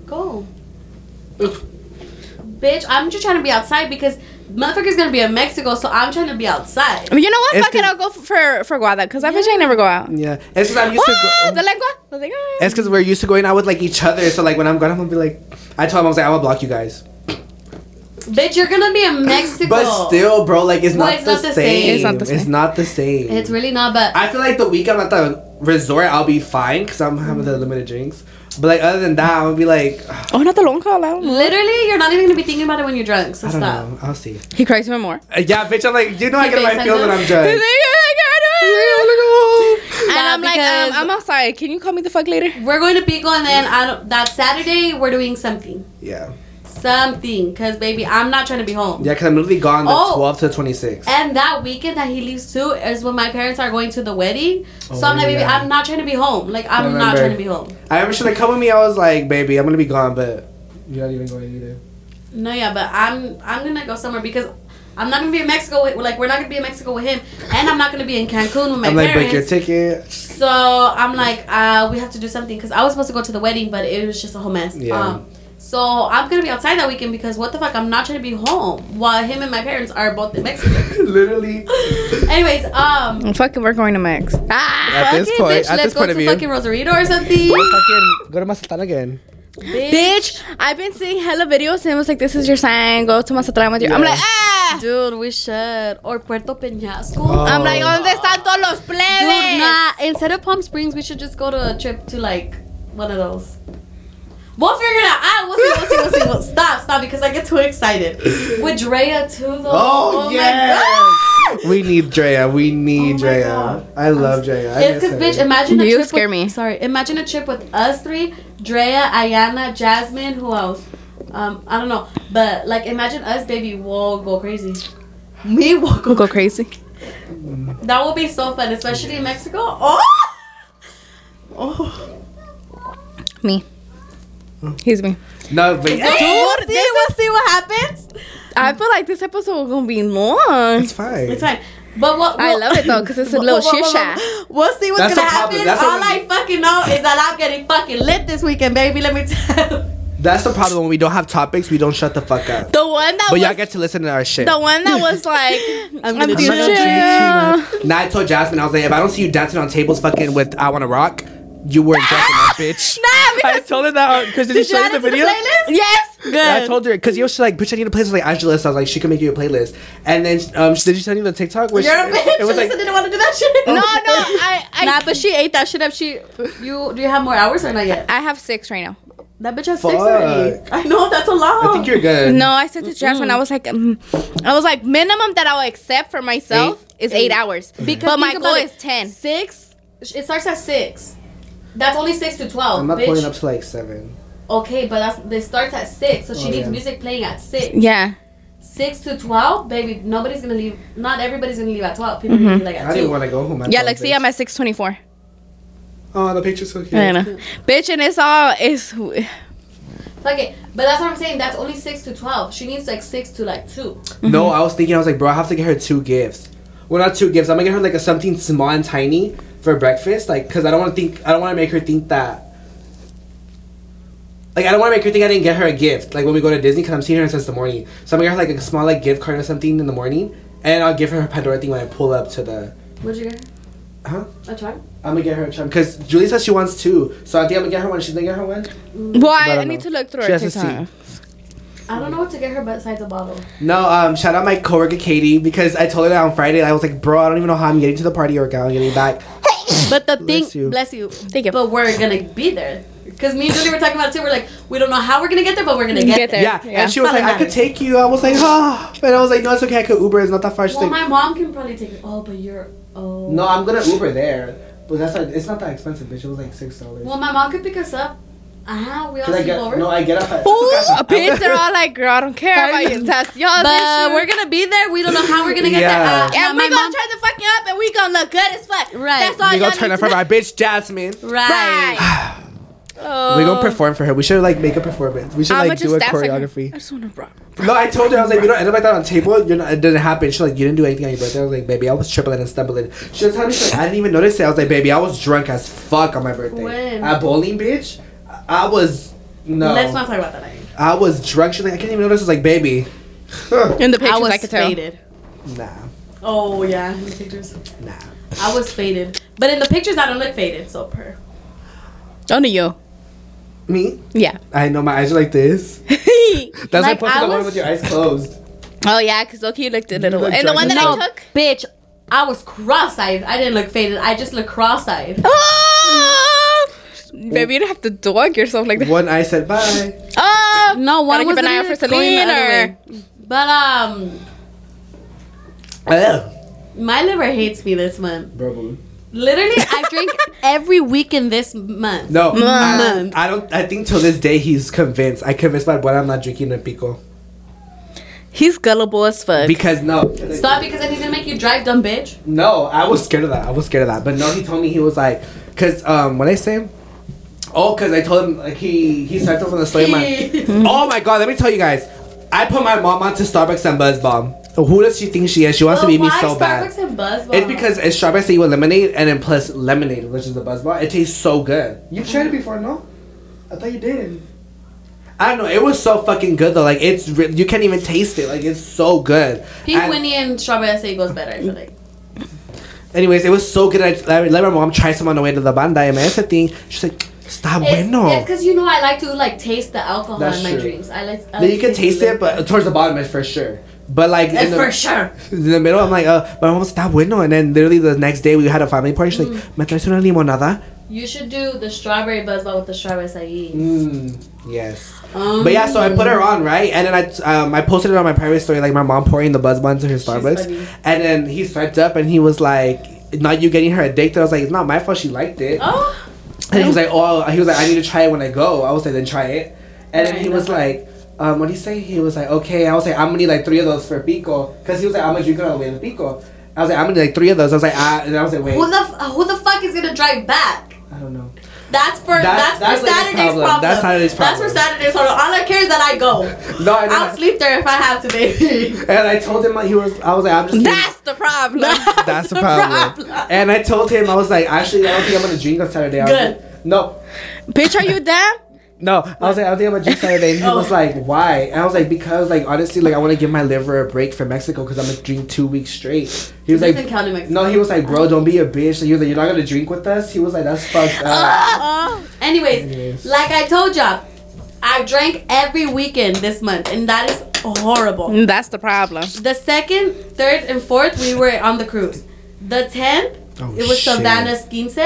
Go. Bitch, I'm just trying to be outside because motherfucker's gonna be in Mexico, so I'm trying to be outside.
I mean, you know what?
It's
Fuck it,
cause-
I'll go for for Guada because I wish I never go out.
Yeah, it's because I'm used to. Go-
the lengua. I was like, ah.
It's because we're used to going out with like each other. So like when I'm gone, I'm gonna be like, I told him I was like, I'm gonna block you guys.
Bitch, you're gonna be in Mexico.
But still, bro, like it's,
Well,
not,
it's
the
not the
same.
same.
It's not the
It's not the same.
It's really not, but
I feel like the week I'm at the resort, I'll be fine because I'm having the limited drinks. But like other than that, I would be like,
oh, not the longa. I don't
literally, you're not even gonna be thinking about it when you're drunk. So
I don't
stop.
know. I'll see.
He cries even more.
Uh, yeah, bitch. I'm like, you know, I
He
get my
FaceTimes
feels when. I'm
He's
drunk.
like, And
Yeah,
I'm like, um,
because-
I'm outside. Can you call me the fuck later?
We're going to Pico, and then I don't, that Saturday we're doing something,
Yeah,
something. Cause baby, I'm not trying to be home.
yeah, because I'm literally gone the
Oh.
12th to 26th.
And that weekend that he leaves too is when my parents are going to the wedding. So
Oh,
I'm like, baby,
yeah.
I'm not trying to be home. Like I'm not trying to be home.
I remember she like come with me. I was like, baby, I'm gonna be gone, but you're not even going either.
No, yeah, but I'm I'm gonna go somewhere because I'm not gonna be in Mexico. With, like we're not gonna be in Mexico with him, and I'm not gonna be in Cancun with my
I'm like, book your ticket.
so I'm like, uh, we have to do something because I was supposed to go to the wedding, but it was just a whole mess.
Yeah.
Um, so I'm gonna be outside that weekend because what the fuck? I'm not trying to be home while him and my parents are both in Mexico.
literally.
Anyways, um.
I'm fucking, we're going to Mex.
Ah,
At
fuck
this
it,
point-
bitch.
at
Let's
this
go
point
to
of view.
fucking Rosarito or something.
fucking go to Mazatlan again.
Bitch, I've been seeing hella videos and it was like, this is your sign, go to Mazatlán with your. I'm
Yeah.
like, ah!
Dude, we should. Or Puerto Peñasco.
Oh.
I'm like, ¿dónde están todos los
Dude,
plebes?
nah. Instead of Palm Springs, we should just go to a trip to like one of those. We'll figure it we'll stop, stop, because I get too excited. With Drea too, though.
Oh,
my
yes.
God.
We need Drea. We need
Oh
Drea.
God.
I love Drea. I
It's
miss
because, bitch, imagine a
You
trip.
scare
with,
me.
Sorry, imagine a trip with us three: Drea, Ayana, Jasmine. Who else? Um, I don't know, but like, imagine us, baby. We'll go crazy. Me will go.
Go crazy.
That will be so fun, especially in Mexico. Oh, oh.
Me. He's me.
No, but
We'll see. We'll see what happens.
I feel like this episode gonna be long.
it's fine.
It's fine. But what
I love it though because it's a little
what- what-
shisha.
We'll see what's
That's
gonna happen.
That's
All I
we-
fucking know is that I'm getting fucking lit this weekend, baby. Let me tell. you.
That's the problem when we don't have topics. We don't shut the fuck up.
The one that
But
was
y'all get to listen to our shit.
the one that was like, I'm,
gonna
gonna chill.
Now I told Jasmine, I was like, if I don't see you dancing on tables, fucking with "I Wanna Rock," you weren't dancing, that bitch.
Nah,
I told her that because did,
Did
you
you
show
add
you the
to the
video?
yes,
Good.
Yeah, I told her because you was like, bitch, I need a playlist. I was like, Angela, so I was like, she can make you a playlist. And then, um, did she send you the TikTok? Where
You're
she,
a bitch.
It was like,
Listen, didn't want to do that shit.
no, no, I, I,
Nah, but she ate that shit up. She, you, do you have more hours or not yet?
I have six right now.
That bitch has six already. I know that's a lot.
I think you're good.
No, I said to Jasmine, I was like, um, I was like, minimum that I'll accept for myself is eight,
Eight.
hours.
Because
but my goal
about
is
it.
ten.
Six. It starts at six. That's only six to twelve.
I'm not
bitch.
pulling up to like seven.
Okay, but that's it starts at six, so oh, she
Oh,
needs
yeah.
music playing at six.
Yeah.
Six to twelve, baby. Nobody's gonna leave. Not everybody's gonna leave at twelve. People gonna leave like
I
at
didn't
two.
want to go home. at
Yeah, like see. I'm at six twenty four.
Oh, the picture's so cute.
I know, bitch, and it's all it's.
Fuck it. But that's what I'm saying. That's only six to twelve. She needs like six to like two. Mm-hmm.
No, I was thinking, I was like, bro, I have to get her two gifts. Well, not two gifts. I'm gonna get her like a something small and tiny for breakfast, like, cause I don't want to think, I don't want to make her think that. Like I don't want to make her think I didn't get her a gift. Like when we go to Disney, cause I'm seeing her since the morning. So I'm gonna get her like a small like gift card or something in the morning, and I'll give her her Pandora thing when I pull up to the.
What'd you get her?
Huh?
A charm?
I'm gonna get her a charm because Julie says she wants two, so I think I'm gonna get her one. She's gonna get her one.
Well, I,
I
I need
know.
to look through
She
her
has to
TikTok.
I don't know what to get her besides a bottle.
No, um, shout out my coworker Katie because I told her that on Friday. I was like, bro, I don't even know how I'm getting to the party or how I'm getting back.
But the thing,
Bless you.
bless you.
Thank you.
But we're gonna be there. Because me and Julie were talking about it too. We're like, we don't know how we're gonna get there, but we're gonna get,
Get
there.
there.
Yeah,
Yeah.
and she was
That's
like, I could take you. I was like, ah, and I was like, no, it's okay. I could Uber. It's not that far. She's
Well,
like,
my mom can probably take it. Oh, but you're. Oh.
no, I'm gonna Uber there, but that's not. It's not that expensive, bitch. It was like six dollars.
Well, my mom could pick us up. Ah, we all
Cause I
sleep
get
over.
no, I get off at.
Ooh, a bitch, they're all like, girl, I don't care about you. That's y'all.
but we're gonna be there. We don't know how we're gonna get
Yeah.
there. Uh,
and
my
we gonna
mom-
turn the fucking up, and we gonna look good as fuck.
Right.
That's all
We
y'all
gonna turn up for my bitch Jasmine.
Right.
Right. Oh.
We gonna perform for her. We should like make a performance. We should
I'ma
like do a
dance like
choreography.
I just wanna rock.
No, I told her I was like, we don't end up like that on table. You're not, it didn't happen. She's like, you didn't do anything on your birthday. I was like, baby, I was tripling and stumbling. She was telling me, she's like, I didn't even notice it. I was like, baby, I was drunk as fuck on my birthday.
When?
At bowling, bitch. I I was no.
Let's not talk about that. Again.
I was drunk. She's like, I can't even notice. I was like, baby,
In the pictures,
I was
I could tell.
faded.
nah,
Oh yeah, in the pictures.
nah.
I was faded, but in the pictures I don't look faded. So per.
Only you.
Me?
Yeah.
I know my eyes are like this. That's why I
Like,
posted
I
the one
was-
with your eyes closed.
Oh yeah, cause look, you looked a little.
look
And the one that
as
I took.
Bitch, I was cross-eyed. I didn't look faded. I just looked cross-eyed.
Oh! Baby, you don't have to dog yourself like that.
One eye said bye.
Oh
No, one
Gotta
was
keep an eye out for
going the
Celine
other
or-
way. But um,
Ugh.
my liver hates me this month.
Bro.
Literally, I drink every week in this month.
No, I,
Man.
I don't. I think till this day he's convinced. I convinced my boy I'm not drinking a pico
He's gullible as fuck.
because no,
Stop because then he's gonna make you drive, dumb bitch.
no, I was scared of that. I was scared of that. But no, he told me he was like, cause um, what I say. Oh, cause I told him like he he started off on the story. My, oh my god, let me tell you guys. I put my mom onto Starbucks and Buzz Bomb. Who does she think she is? She wants to oh, beat me
why
so bad.
Starbucks and Buzz Bomb?
It's because it's Strawberry City with lemonade and then plus lemonade, which is the buzz Bomb. It tastes so good. You've tried it before, no? I thought you did. I don't know. It was so fucking good though. Like it's re- you can't even taste it. Like it's so good.
Pink
And-
Winnie and Strawberry Say goes better. I feel like.
Anyways, it was so good. I, I let my mom try some on the way to the banda and ese thing. She's like, Está
It's
bueno.
because you know I like to like taste the alcohol
That's
in my
true.
drinks. I like. I
Then
like
you can taste it, but towards the bottom is for sure. But like in
It's
the,
for sure.
in the middle, I'm like, uh, my mom está bueno. And then literally the next day we had a family party. She's
Mm.
like, me traes una limonada?
You should do the strawberry buzz, but with the strawberry acai.
Mm, yes.
Um,
But yeah, so I put her on right, and then I um, I posted it on my private story, like my mom pouring the buzz buns in her Starbucks,
funny.
and then he swiped up and he was like, "Not you getting her addicted." I was like, "It's not my fault. She liked it."
Oh,
And he was like, "Oh," he was like, "I need to try it when I go." I was like, "Then try it." And then he was like, um, "What did he say?" He was like, "Okay." I was like, "I'm gonna need like three of those for Pico," because he was like, "I'm gonna drink it all the way to Pico." I was like, "I'm gonna need like three of those." I was like, "Ah," and I was like, "Wait,
who the f- who the fuck is gonna drive back?
I don't know."
That's for
That's-
that's,
that's
for
like
Saturday's
problem.
problem.
That's Saturday's problem.
That's for. Saturday's problem. All I care is that I go.
No, and then,
I'll sleep there if I have to, baby.
and I told him he was. I was like, "I'm just." kidding."
That's the problem.
That's the problem. And I told him I was like, actually, I don't think I'm gonna drink on Saturday.
Good.
like, no,
Bitch, are you there?
No. I was like, I was thinking about I'm drink Saturday. And he
Oh.
was like, why? And I was like, because like honestly, like I want to give my liver a break from Mexico because I'm gonna drink two weeks straight. He was like,
count Mexico.
no, he was like, bro, don't be a bitch. He was like, you're not gonna drink with us. He was like, that's fucked up.
Uh,
Anyways,
Anyways.
like I told y'all, I drank every weekend this month, and that is horrible.
that's the problem.
The second, third, and fourth, we were on the cruise. The tenth,
Oh,
it was
shit.
Savannah's quince,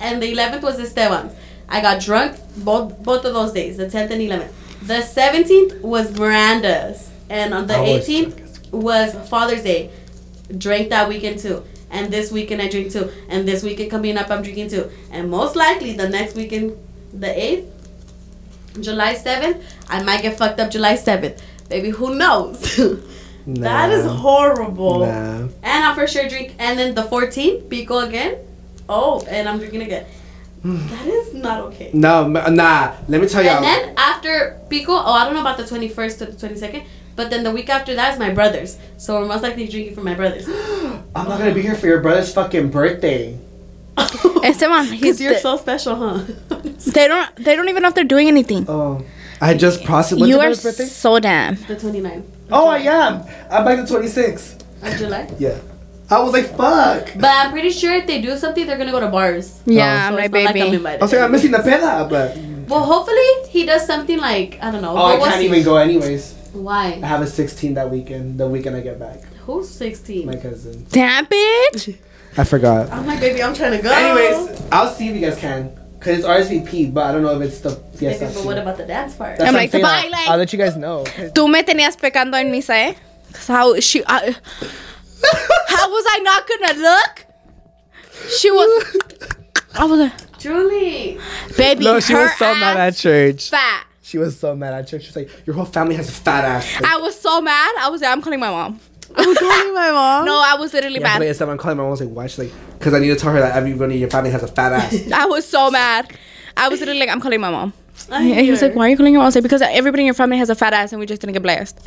and the eleventh was Esteban's. I got drunk both both of those days, the tenth and eleventh. The seventeenth was Miranda's, and on the eighteenth was Father's Day. Drank that weekend too. And this weekend I drink too. And this weekend coming up I'm drinking too. And most likely the next weekend, the 8th, July 7th, I might get fucked up July 7th. Baby, who knows? that is horrible.
Nah.
And I'm for sure drink. And then the 14th, Pico again. Oh, and I'm drinking again. That is not okay.
No, nah. Let me tell y'all.
And then after Pico, oh, I don't know about the 21st to the 22nd, but then the week after that is my brother's. So we're most likely drinking for my brother's.
I'm not gonna be here for your brother's fucking birthday.
Esteban, he's
Because you're
the-
so special, huh?
they don't they don't even know if they're doing anything.
Oh, I just processed.
You are
birthday?
so damn.
the 29th
Oh, I am. I'm like the 26th.
of July.
Yeah. I was like, fuck.
But I'm pretty sure if they do something, they're gonna go to bars.
Yeah,
So
my
it's not like I'm
baby.
invited.
I was like, I'm missing the peda, but
Well, hopefully he does something like I don't know.
oh, I
but we'll
can't
see.
even go anyways.
Why?
I have a 16 that weekend. The weekend I get back,
Who's 16?
my cousin.
Damn bitch.
I forgot.
I'm like, baby, I'm trying to go.
Anyways, I'll see if you guys can, cause it's RSVP, but I don't know if it's the
Baby,
fiesta.
but what about the dance part?
That's
I'm
what
like,
saying.
"Bye,
I'll,
like-
I'll let you guys know.
Tú me tenías pecando en misa, eh? 'Cause how she I, how was I not gonna look? She was I was like,
Julie.
baby,
no, she
her
was so mad
ass
at church.
fat.
She was so mad at church. She was like, your whole family has a fat ass. Like,
I was so mad. I was like, I'm calling my mom. I'm calling my mom. No, I was literally
yeah, but
mad.
like, I'm calling my mom. I was like, why? She's like, because I need to tell her that everybody in your family has a fat ass.
I was so mad. I was literally like, I'm calling my mom.
I
And he was like, why are you calling your mom? I was like, because everybody in your family has a fat ass and we just didn't get blessed.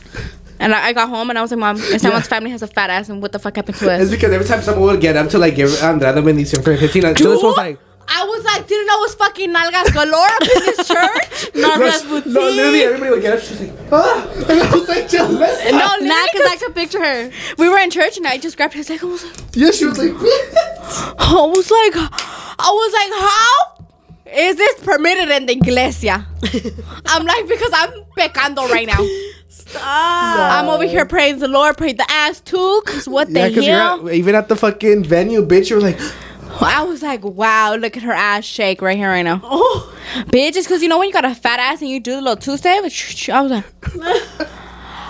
And I, I got home and I was like, mom, someone's family has a fat ass and what the fuck happened to us?"
it's because every time someone would get up to like give Andrade bendición for 15, Jules was like,
I was like, didn't know it was fucking nalgas galore up in this church.
no,
Nalgas
no, literally everybody would get up. She was like, ah. And I was like, Jill, let's
No,
stop.
literally,
Nah, 'cause I
'cause
can picture her.
we were in church and I just grabbed his leg. I was like,
Yeah, she was like,
I was like, I was like, how is this permitted in the iglesia? I'm like, because I'm pecando right now.
Stop.
I'm over here praying the Lord, praying the ass too, cause what
yeah,
the
because
hell?
you're at, even at the fucking venue, bitch, you're like,
I was like, wow, look at her ass shake right here, right now.
Oh.
Bitch, it's cause you know when you got a fat ass and you do the little two step. I was like,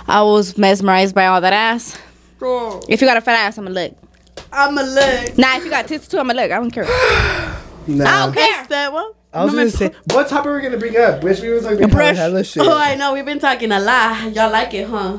I was mesmerized by all that ass. If you got a fat ass, I'ma look.
I'ma look.
Nah, if you got tits too, I'ma look. I don't care.
nah.
I don't care.
That one?
I was
No
gonna say, what topic were we gonna bring up? Which we were talking about
Brush.
hella shit.
Oh, I know. We've been talking a lot. Y'all like it, huh?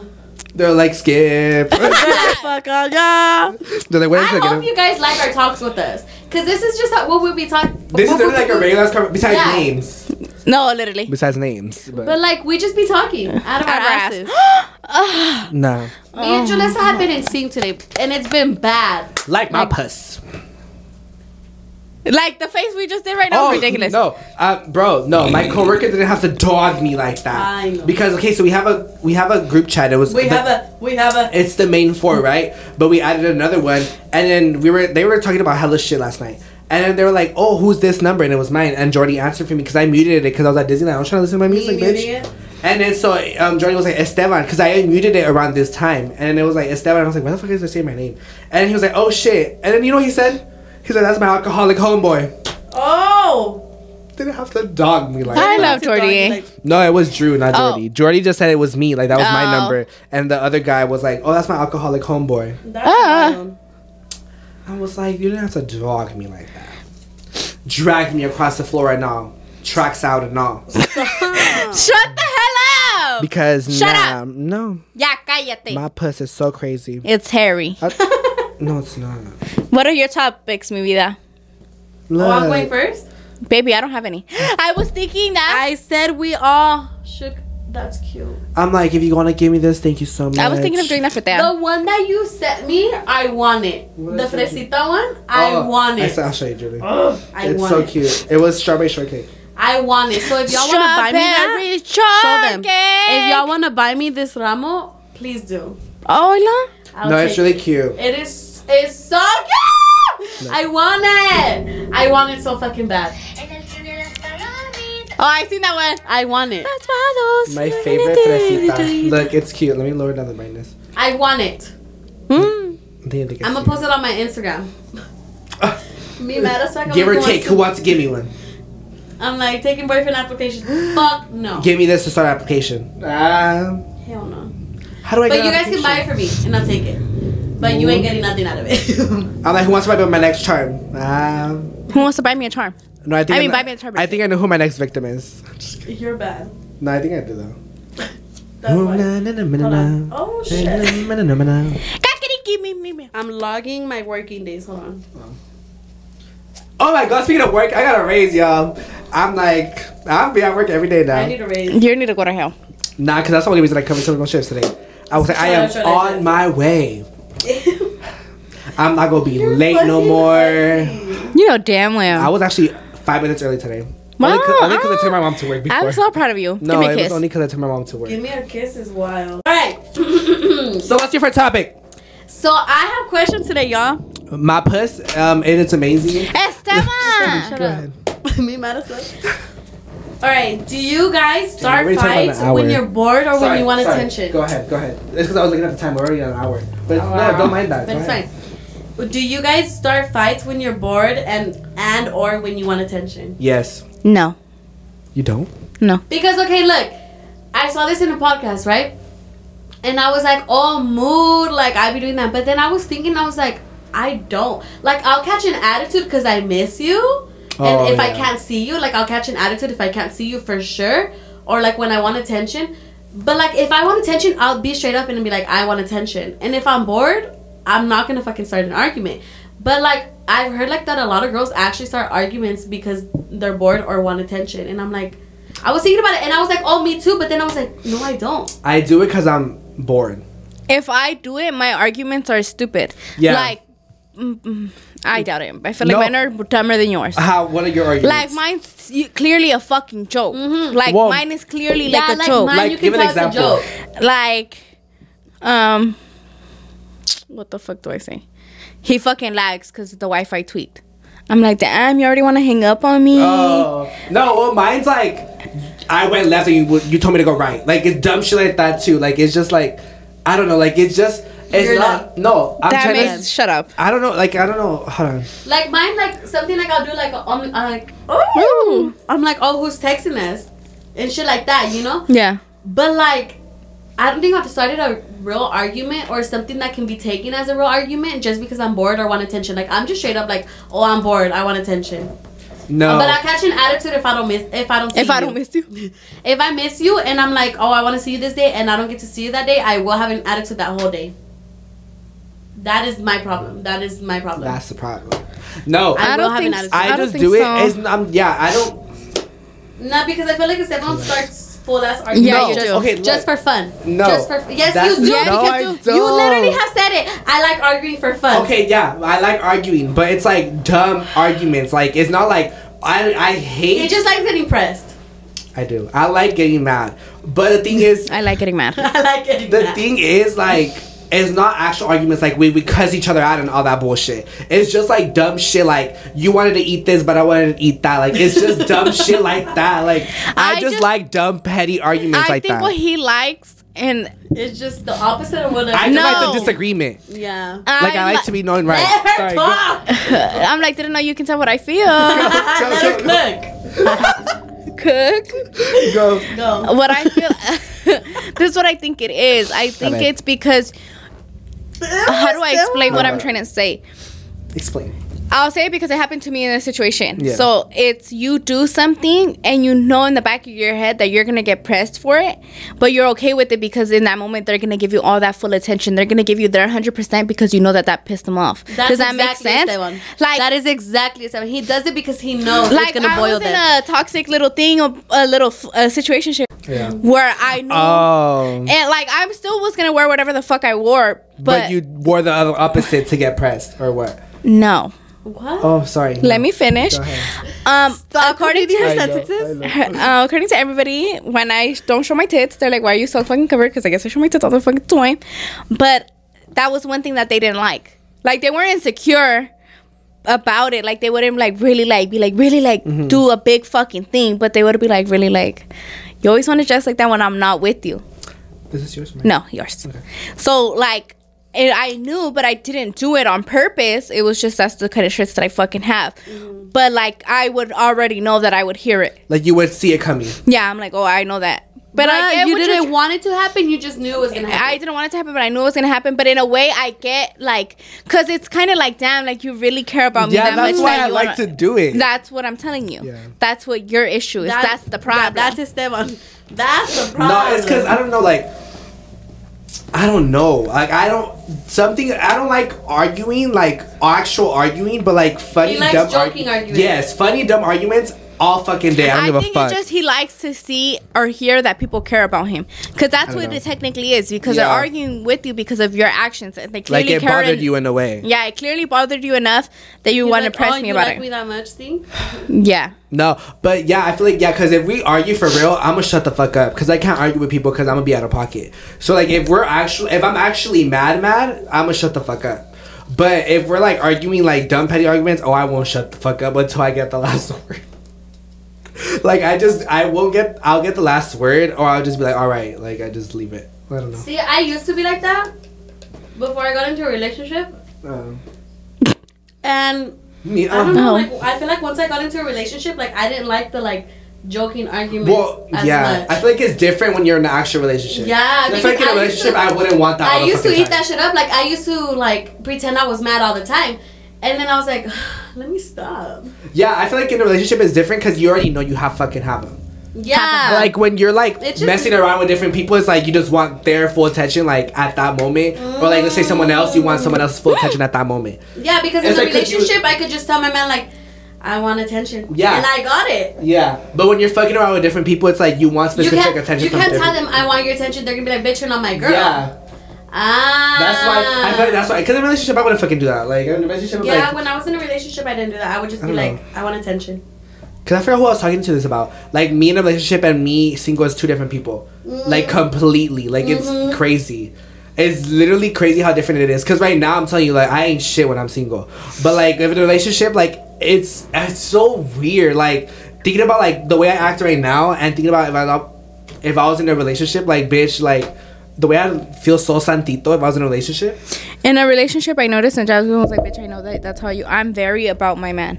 They're like, skip.
Fuck all y'all.
They're like, wait a
I
second.
hope you guys like our talks with us. Because this is just how, what we'll be talking.
This is literally like a regular conversation, besides
Yeah.
names.
No, literally.
Besides names. But,
But like, we just be talking out of our
our
asses. Ah.
nah.
Me and oh. Julysa have been in sync today, and it's been bad.
Like my
Like-
puss.
Like the face we just did right now, is ridiculous.
Oh, No, uh, bro, no. My coworker didn't have to dog me like that.
I know.
Because okay, so we have a we have a group chat. It was
We
the-
have a, we have a.
It's the main four, right? But we added another one, and then we were they were talking about hella shit last night. And then they were like, "Oh, who's this number?" And it was mine. And Jordy answered for me because I muted it because I was at Disneyland. I was trying to listen to my music,
muting
bitch.
it?
And then so um, Jordy was like Esteban because I muted it around this time, and it was like Esteban. I was like, "Why the fuck is they saying my name?" And he was like, "Oh shit!" And then you know what he said? He's like, "That's my alcoholic homeboy."
Oh.
Didn't have to dog me like. That.
I
that.
love Jordy.
Like,
No, it was Drew, not
Oh.
Jordy. Jordy just said it was me, like that was my
Oh.
number, and the other guy was like, "Oh, that's my alcoholic homeboy."
that's
Ah.
I was like, "You didn't have to dog me like that. Drag me across the floor and all, tracks out and all."
Shut the hell up!
Because
Shut
nah, no,
Ya cállate.
my puss is so crazy.
It's hairy.
I- no, it's not.
What are your topics, mi vida?
Oh, I'm going first.
Baby, I don't have any. I was thinking that.
I said we all shook. That's cute.
I'm like, if you want to give me this, thank you so much.
I was thinking of doing that for them.
The one that you sent me, I want it.
What
the
is it?
fresita one, I
Oh,
want
I
it.
said, I'll show you, Julie.
Ugh, I
it's
want
so
it.
cute. It was strawberry shortcake.
I want it. So if y'all want to buy me that, show them. If y'all want to buy me this ramo, please do.
Oh, Hola.
I'll
no, it's
take
really cute.
It is. It's so cute. I want it. I want it so fucking bad.
Oh, I seen that one.
I want it.
My favorite fresita. Look, it's cute. Let me lower down the brightness.
I want it.
Mm.
I think I can
I'm gonna post it on my Instagram. Me mad as fuck.
Give or take. Who wants to give me one?
I'm like taking boyfriend applications. Fuck no.
Give me this to start application. Ah,
Hell no.
how do I?
But
get
you guys can buy it for me and I'll take it. But you ain't getting nothing out of it.
I'm like, who wants to buy me my next charm? Ah,
Who wants to buy me a charm?
no, I think
I mean,
know-
buy me a charm.
I think I know who my next victim is.
You're bad.
No, I think I do though.
That's
Oh,
why.
na, na, na, na,
Hold
na.
on. Oh shit. I'm logging my working days. Hold on.
Oh my god, speaking of work, I got a raise, y'all. I'm like, I'll be at work every day now.
I need a raise.
You need to go to hell.
Nah, because that's the only reason I covered some of my shifts today. I was like, I am
up, shut up, shut
on my way. I'm not gonna be
You're
late no more.
funny.
You know damn well.
I was actually five minutes early today.
Wow,
Only because I took my mom to work before.
I'm so proud of you.
no,
Give me
it
a
was
kiss.
only because I took my mom to work.
Give me a kiss is wild. Alright.
So what's your first topic?
so I have questions today, y'all.
My puss, um, and it's amazing.
Esteban.
Shut
Go
up.
ahead.
Me mad as fuck. Alright, do you guys start
already talked about an
fights when you're bored or when you want
sorry.
attention?
Go ahead, go ahead. It's because I was looking at the time. We're already on an hour. But
Oh,
no,
wow.
don't mind that.
But
Go
it's
ahead.
fine. Do you guys start fights when you're bored and and or when you want attention?
Yes.
No.
You don't?
No.
Because okay, look, I saw this in a podcast, right? And I was like, oh, mood, like I be doing that. But then I was thinking, I was like, I don't. Like I'll catch an attitude because I miss you, and
Oh,
if I can't see you, like I'll catch an attitude if I can't see you for sure, or like when I want attention. But like if I want attention, I'll be straight up and be like, I want attention. And if I'm bored, I'm not gonna fucking start an argument. But like I've heard like that a lot of girls actually start arguments because they're bored or want attention, and I'm like, I was thinking about it, and I was like, oh, me too. But then I was like, no, I don't.
I do it because I'm bored.
If I do it, my arguments are stupid.
Yeah.
Like, mm, mm, I doubt it. I feel
No.
like mine are dumber than yours.
How? What are your arguments?
Like mine's y- clearly a fucking joke.
Mhm.
Like
Whoa.
mine is clearly
Yeah,
like a
like
joke.
mine,
Like,
you can
give an
tell it's a
example.
joke.
like, um, what the fuck do I say? He fucking lags because the Wi-Fi tweaked. I'm like, damn, you already want to hang up on me?
Oh no! Well, mine's like I went left and you you told me to go right. Like it's dumb shit like that too. Like it's just like I don't know. Like it's just it's
You're
not. No, I'm
that
trying
makes
to.
shut up.
I don't know. Like I don't know. Hold on.
Like mine, like something like I'll do like um uh, like oh I'm like oh who's texting us and shit like that, you know.
Yeah.
But like, I don't think I've started a real argument or something that can be taken as a real argument just because I'm bored or want attention. Like I'm just straight up like, oh, I'm bored. I want attention.
No.
But I catch an attitude if I don't miss if I don't see
If I
you.
don't miss you.
if I miss you and I'm like, oh, I want to see you this day and I don't get to see you that day, I will have an attitude that whole day. That is my problem. That is my problem.
That's the problem. No.
I
I don't
have
think
an attitude.
I,
I don't
just
think
do it.
so.
It's, um, yeah, I don't.
Not because I feel like if Stefan starts full ass argument,
Yeah,
no,
you
just,
do.
Okay,
just for fun.
No.
Just for yes,
That's-
you do.
Yeah,
no,
because
I
you,
don't.
you literally have said it. I like arguing for fun.
Okay, yeah, I like arguing, but it's like dumb arguments. Like it's not like I I hate.
You just like getting pressed.
I do. I like getting mad, but the thing is,
I like getting mad.
I like getting mad.
the
mad.
thing is like it's not actual arguments like we we cuss each other out and all that bullshit. It's just like dumb shit like you wanted to eat this but I wanted to eat that. Like it's just dumb shit like that. Like I,
I
just,
just-
like dumb petty arguments like that.
I
like
think
that.
what he likes and
It's just the opposite of what
I just like
No.
the disagreement.
Yeah.
Like I like to be known right. Sorry,
talk.
I'm like, didn't know you can tell what I feel.
Let her cook.
Cook.
go.
Go.
What I feel. this is what I think it is. I think it's because. How do I explain what I'm trying to say?
Explain.
I'll say it because it happened to me in a situation.
Yeah.
So it's you do something and you know in the back of your head that you're gonna get pressed for it, but you're okay with it because in that moment they're gonna give you all that full attention. They're gonna give you their hundred percent because you know that that pissed them off.
That's
Does that
exactly
make sense?
Esteban.
Like
that is exactly Esteban. He does it because he knows
like
it's gonna
I
boil
was in a toxic little thing, a, a little f- a situation
Yeah.
where I knew.
Oh.
and like I still was gonna wear whatever the fuck I wore, but,
but, you wore the other opposite to get pressed or what?
no.
What?
Oh, sorry.
Let me finish.
Go ahead.
Um,
Stop
according to
her sentences.
I
uh, according to everybody, when I don't show my tits, they're like, "Why are you so fucking covered?" Because I guess I show my tits all the fucking time. But that was one thing that they didn't like. Like they weren't insecure about it. Like they wouldn't like really like be like really like
Mm-hmm.
do a big fucking thing. But they would be like really like, you always want to dress like that when I'm not with you.
This is yours. Mike?
No, yours. So like. It, I knew, but I didn't do it on purpose. It was just that's the kind of shirts that I fucking have. Mm-hmm. But like I would already know that I would hear it.
Like you would see it coming.
Yeah, I'm like, oh, I know that. But,
But
I get
you didn't want it to happen. You just knew it was gonna happen.
I didn't want it to happen, but I knew it was gonna happen. But in a way, I get like, cause it's kind of like, damn, like you really care about me
Yeah,
that
that's
much.
why
that
I like
wanna-
to do it.
That's what I'm telling you.
Yeah.
That's what your issue is.
That-
that's the problem.
Yeah, that's Esteban. That's the problem.
No, it's because I don't know. Like, I don't know. Like, I don't something. I don't like arguing, like actual arguing, but like funny, dumb
joking
argu-
arguments.
Yes, funny, dumb arguments all fucking day. I don't
I
give a
think
fuck.
it's just he likes to see or hear that people care about him, because that's what
know.
it technically is. Because they're arguing with you because of your actions, and they clearly
like it
care.
bothered
en-
you in a way.
yeah, it clearly bothered you enough that you
He's
want
like,
to press
oh,
me
you
about
like
it.
me that much, see?
yeah.
No, but yeah, I feel like yeah, because if we argue for real, I'm gonna shut the fuck up because I can't argue with people because I'm gonna be out of pocket. So like, if we're actually, if I'm actually mad, mad, I'm gonna shut the fuck up. But if we're like arguing like dumb petty arguments, oh, I won't shut the fuck up until I get the last word. like I just, I won't get, I'll get the last word, or I'll just be like, all right, like I just leave it. I don't know.
See, I used to be like that before I got into a relationship.
Um,
And
me,
I don't
um,
know,
Oh.
like I feel like once I got into a relationship, like I didn't like the like joking arguments
well,
as
yeah,
much.
I feel like it's different when you're in an actual relationship.
Yeah,
I feel like in a
because I used
relationship,
to-
I wouldn't want that. all
I
the
used to eat
time.
that shit up. Like I used to like pretend I was mad all the time, and then I was like, let me stop.
Yeah, I feel like in a relationship it's different because you already know you have fucking have them.
Yeah,
like when you're like
just-
messing around with different people, it's like you just want their full attention, like at that moment, or like let's say someone else, you want someone else's full attention at that moment.
yeah, because
It's
in a
like 'cause you-
relationship, I could just tell my man like, I want attention.
Yeah.
and I got it.
Yeah, but when you're fucking around with different people, it's like you want specific
can't,
attention.
you can't tell
different-
them I want your attention. They're gonna be like, bitch, you're not my girl.
Yeah,
Ah.
that's why I feel like that's why. Because in a relationship, I wouldn't fucking do that. Like in a relationship,
Yeah,
like,
when I was in a relationship, I didn't do that. I would just
I
be
don't
like, I want attention.
Cause I forgot who I was talking to this about. Like me in a relationship and me single is two different people. Like completely. Like it's crazy. It's literally crazy how different it is. Cause right now I'm telling you, like I ain't shit when I'm single. But like if in a relationship, like it's it's so weird. Like thinking about like the way I act right now and thinking about if I if I was in a relationship, like bitch, like the way I feel so santito if I was in a relationship.
In a relationship, I noticed, and Jasmine was like, "Bitch, I know that. That's how you." I'm very about my man.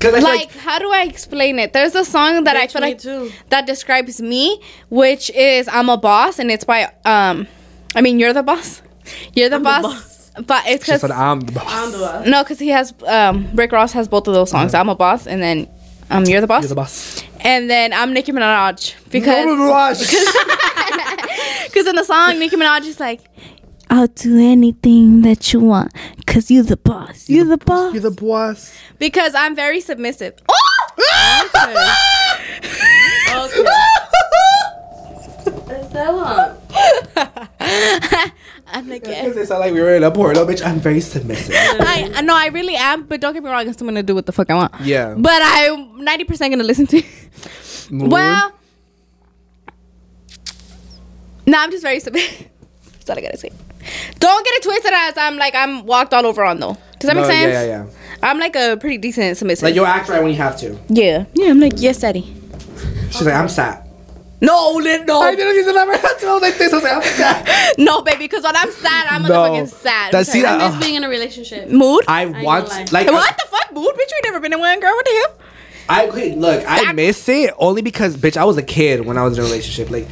Cause
like,
like,
how do I explain it? There's a song that I feel
me
like
too.
that describes me, which is "I'm a boss," and it's by um, I mean, you're the boss. You're the
I'm the
boss.
boss.
But it's because
I'm the boss.
I'm the boss.
no, because he has um, Rick Ross has both of those songs. I'm a boss, and then um, you're the boss.
You're the boss.
And then I'm Nicki Minaj because because in the song Nicki Minaj is like, "I'll do anything that you want, cause you're the boss. You're the boss."
You're the boss.
Because I'm very submissive. Oh!
Okay. What's that one?
I'm like,
Because they sound like we were in a porno, bitch. I'm very submissive.
I I- no, I really am, but don't get me wrong, I'm still gonna do what the fuck I want.
Yeah.
But I'm 90% gonna listen to. well, no, I'm just very submissive. That's all I gotta say. Don't get it twisted as I'm like I'm walked all over on though. Does that
No,
make sense?
Yeah, yeah, yeah.
I'm like a pretty decent submissive.
Like you'll act right when you have to.
yeah. Yeah, I'm like, yes, daddy.
She's like, I'm sad.
No, li- no.
I didn't use the number. I was like this. I was like, sad.
no, baby, because when I'm sad, I'm
No.
motherfucking sad.
That's- see that-
I miss
uh,
being in a relationship.
mood?
I
ain't
want like
what the fuck, mood? Bitch, you never been in one, girl. What the hell?
I okay, look, I
That-
miss it only because bitch, I was a kid when I was in a relationship. Like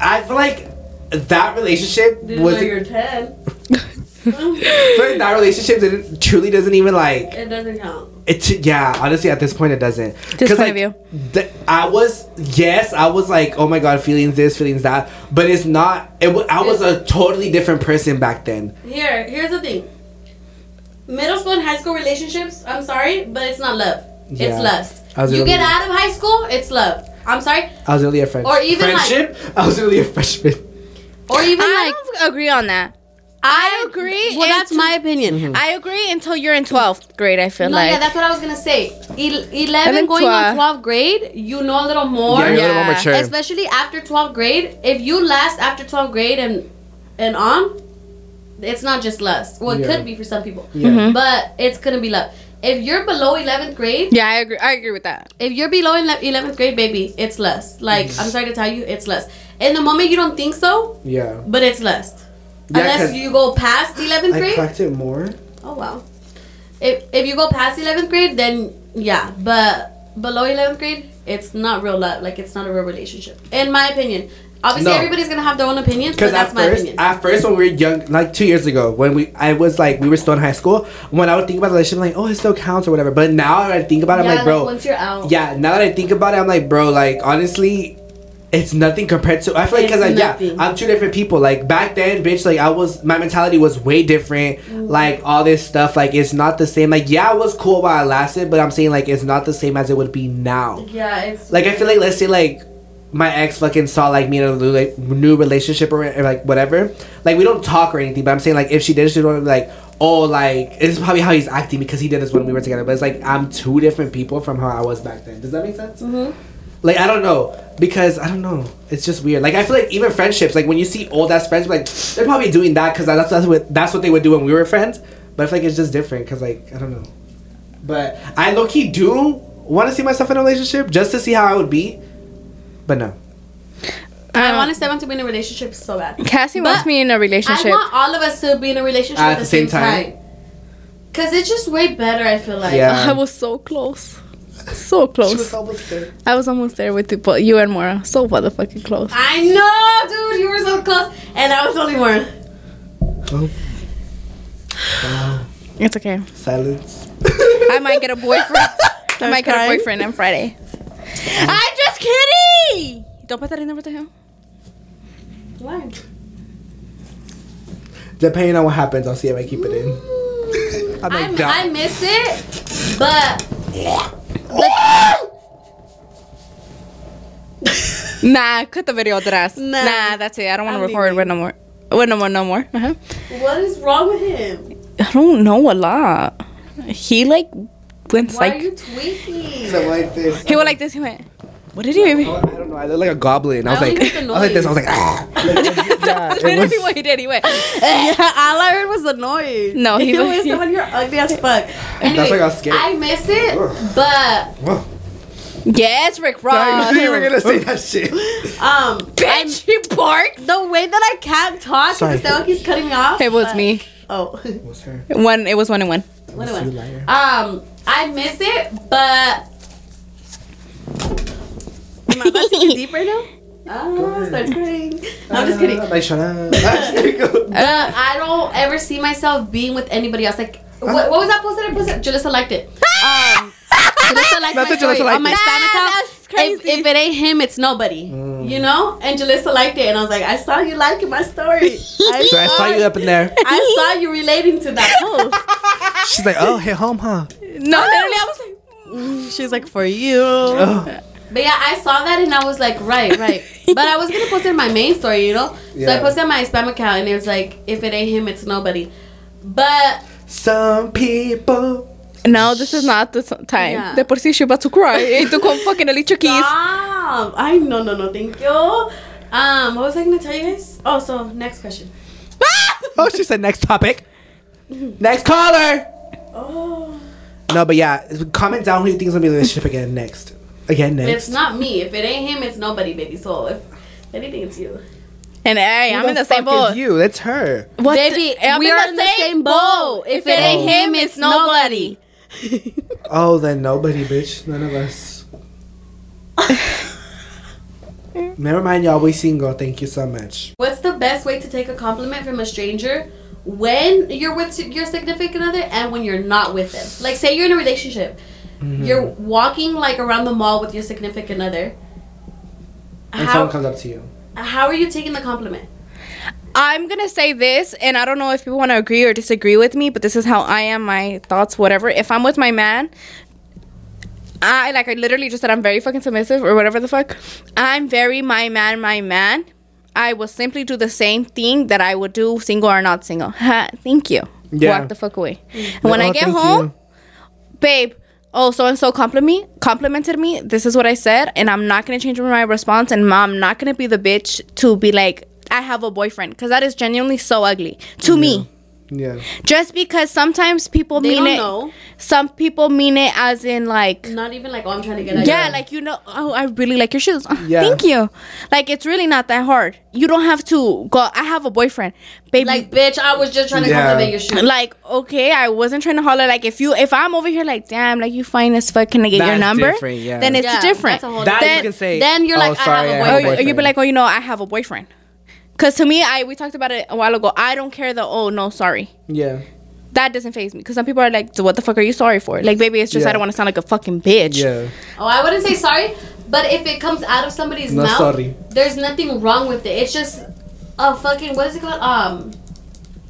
I feel like that relationship
Didn't
was
know you're 10.
but that relationship didn't truly doesn't even like
It doesn't count.
it yeah honestly at this point it doesn't
This point
like
of view.
the- i was yes i was like oh my god feelings this feelings that but it's not it wa- i was a totally different person back then
Here, here's the thing. Middle school and high school relationships, I'm sorry, but it's not love.
Yeah.
It's lust. You
really-
get out of high school, it's love. I'm sorry.
i was really a friend
Or even, like-
friendship i was really a freshman
Or even
I
like
don't agree on that. I agree.
Well, that's my opinion.
Mm-hmm.
I agree until you're in 12th grade, I feel
No,
like.
yeah, that's what I was gonna say. El- 11 going on
twelve.
12th grade, you know a little more.
yeah, you're a little more
Yeah.
mature
Especially after 12th grade. If you last after 12th grade and and on, it's not just lust. Well, it
Yeah.
could be for some people.
yeah
Mhm.
But it's gonna be love. If you're below 11th grade,
yeah, I agree. I agree with that.
if you're below 11th grade, baby, it's lust. Like. I'm sorry to tell you, it's lust. In the moment, you don't think so,
yeah
but it's lust.
Yeah, 'cause
Unless you go past 11th grade?
i
grade.
cracked it more
Oh wow. If if you go past eleventh grade, then yeah. But below eleventh grade, it's not real love. Like it's not a real relationship, in my opinion. Obviously,
No.
everybody's gonna have their own opinions, but
Because
that's
at
my
first,
opinion.
at first when we were young, like two years ago, when we, I was like, we were still in high school. When I would think about the relationship, I'm like, oh, it still counts or whatever. But now when I think about it,
yeah,
I'm like, bro,
once you're out,
yeah. Now that I think about it, I'm like, bro, like honestly, it's nothing compared to. I feel like because like, yeah. I'm two different people. Like back then, bitch, like I was, my mentality was way different.
Mm-hmm.
Like all this stuff, like it's not the same. Like yeah, it was cool while it lasted, but I'm saying like it's not the same as it would be now.
yeah, it's
Like I feel like let's say like my ex fucking saw like me in a new, like, new relationship or, or like whatever. Like we don't talk or anything, but I'm saying like if she did, she'd be like, oh, like it's probably how he's acting because he did this when we were together. But it's like I'm two different people from how I was back then. Does that make sense?
Mhm.
Like I don't know because I don't know. It's just weird. Like I feel like even friendships, like when you see old ass friends, like they're probably doing that because that's that's what that's what they would do when we were friends. But I feel like it's just different because like I don't know. But I low key do want to see myself in a relationship just to see how I would be. But no.
I
Um,
want to step into being in a relationship so bad.
Cassie wants me in a relationship.
I want all of us to be in a relationship at, the, same, time. Cause it's just way better. I feel like.
Yeah.
I was so close. So close.
almost there.
I was almost there with you, but you and Mora. So motherfucking close.
I know, dude. You were so close, and I was only one.
Oh. Wow.
It's okay.
Silence.
I might get a boyfriend. I might get a boyfriend on Friday. I'm just kidding. Don't put that in there with him.
Why?
Depending on what happens, I'll see if I keep it in. I'm oh
I,
like,
I miss it, but
Nah, cut the video atrás.
Nah.
Nah, that's it. I don't want to record with no more. With no more, no more. Uh-huh.
what is wrong with him?
I don't know a lot. He like went
Why are
like
you tweaking?
I'm like this.
he went like this. He went. What did he?
I don't know. I look like a goblin. I was like,
only
I was like this. I was like, ah. yeah, it
Literally
was,
what he did. He went.
yeah, all I heard was the noise.
No, he
he
was-
was someone you're ugly as fuck. Anyway,
why I got scared.
I miss it, but
Whoa.
Yes, Rick
I
Ross.
knew you were gonna say that shit.
um,
Bitch, he barked.
the way that I can't talk
Sorry.
because Esteban keeps cutting me off.
It was
but-
me.
Oh,
it was her?
One. It was one and one.
One
and
one. Um, I miss it, but. Am I about to get deep right now? Oh, start crying. I'm just kidding.
Like, shut up. There you go.
Uh, I don't ever see myself being with anybody else. Like, what, what was that post that I posted? Julysa liked it. Um, Julysa liked
Not
my story
liked
on my
it.
Stan
Nah,
account. If, if it ain't him, it's nobody.
Mm.
You know? And Julysa liked it, and I was like, I saw you liking my story. I
So I saw you up in there.
I saw you relating to that post.
She's like, oh, hit home, huh?
No, literally, I was like.
She's like, for you.
Oh.
But yeah, I saw that and I was like, right, right. but I was gonna post it in my main story, you know. Yeah. So I posted my spam account and it was like, if it ain't him, it's nobody. But
Some people.
No, this is not the time.
Yeah.
De por sí, she about to cry. Y tú con fucking Alicia Keys.
Stop. I no no no thank you. Um, what was I gonna tell you guys? Oh, so next question.
oh, she said next topic. Next caller.
Oh.
No, but yeah, comment down who you think is gonna be in the relationship again next. Again next.
It's not me. If it ain't him, it's nobody, baby. So if anything, it's you.
And hey, I'm
Who
in the
fuck
same boat.
Is you. That's her.
What
Baby,
the- I'm
we
in
are
the
in the
same
same
boat.
boat.
If
If
it
it
ain't
ain't
him,
him,
it's
it's
nobody.
Oh, then nobody, bitch. None of us. Never mind, y'all. We single. Thank you so much.
What's the best way to take a compliment from a stranger when you're with your significant other and when you're not with them? Like, say you're in a relationship,
Mm-hmm.
you're walking like around the mall with your significant other.
And
How
someone comes up to you.
how are you taking the compliment?
I'm gonna say this, and I don't know if people want to agree or disagree with me, but this is how I am. My thoughts, whatever. If I'm with my man, I like I literally just said I'm very fucking submissive or whatever the fuck. I'm very my man, my man. I will simply do the same thing that I would do single or not single. Ha, thank you.
Yeah.
Walk the fuck away. And when I
Oh,
get home,
you.
babe oh so and so compliment me complimented me this is what i said and i'm not gonna change my response and i'm not gonna be the bitch to be like i have a boyfriend because that is genuinely so ugly to me
Yeah.
just because sometimes people
They
mean
don't
it
know.
some people mean it as in like
Not even like, oh, I'm trying to get at
yeah,
you.
like you know, oh, I really like your shoes.
Yeah.
Thank you. Like it's really not that hard. You don't have to go. I have a boyfriend, baby.
Like, bitch, I was just trying to
Yeah.
compliment your shoes.
like okay i wasn't trying to holler like if you if i'm over here like damn like you fine as fuck can i get your
That's
number
different, yeah.
then it's
Yeah,
different
that's a whole
That
Then-
you can say.
then you're
"Oh,
like, I
sorry,
have a
or,
boyfriend.
or you'd be like oh you know i have a boyfriend because to me i we talked about it a while ago i don't care the oh no sorry
Yeah.
that doesn't phase me because some people are like so what the fuck are you sorry for like baby it's just
Yeah.
i don't want to sound like a fucking bitch
Yeah.
Oh, I wouldn't say sorry, but if it comes out of somebody's
No,
mouth,
sorry.
there's nothing wrong with it. It's just a fucking what is it called? Um,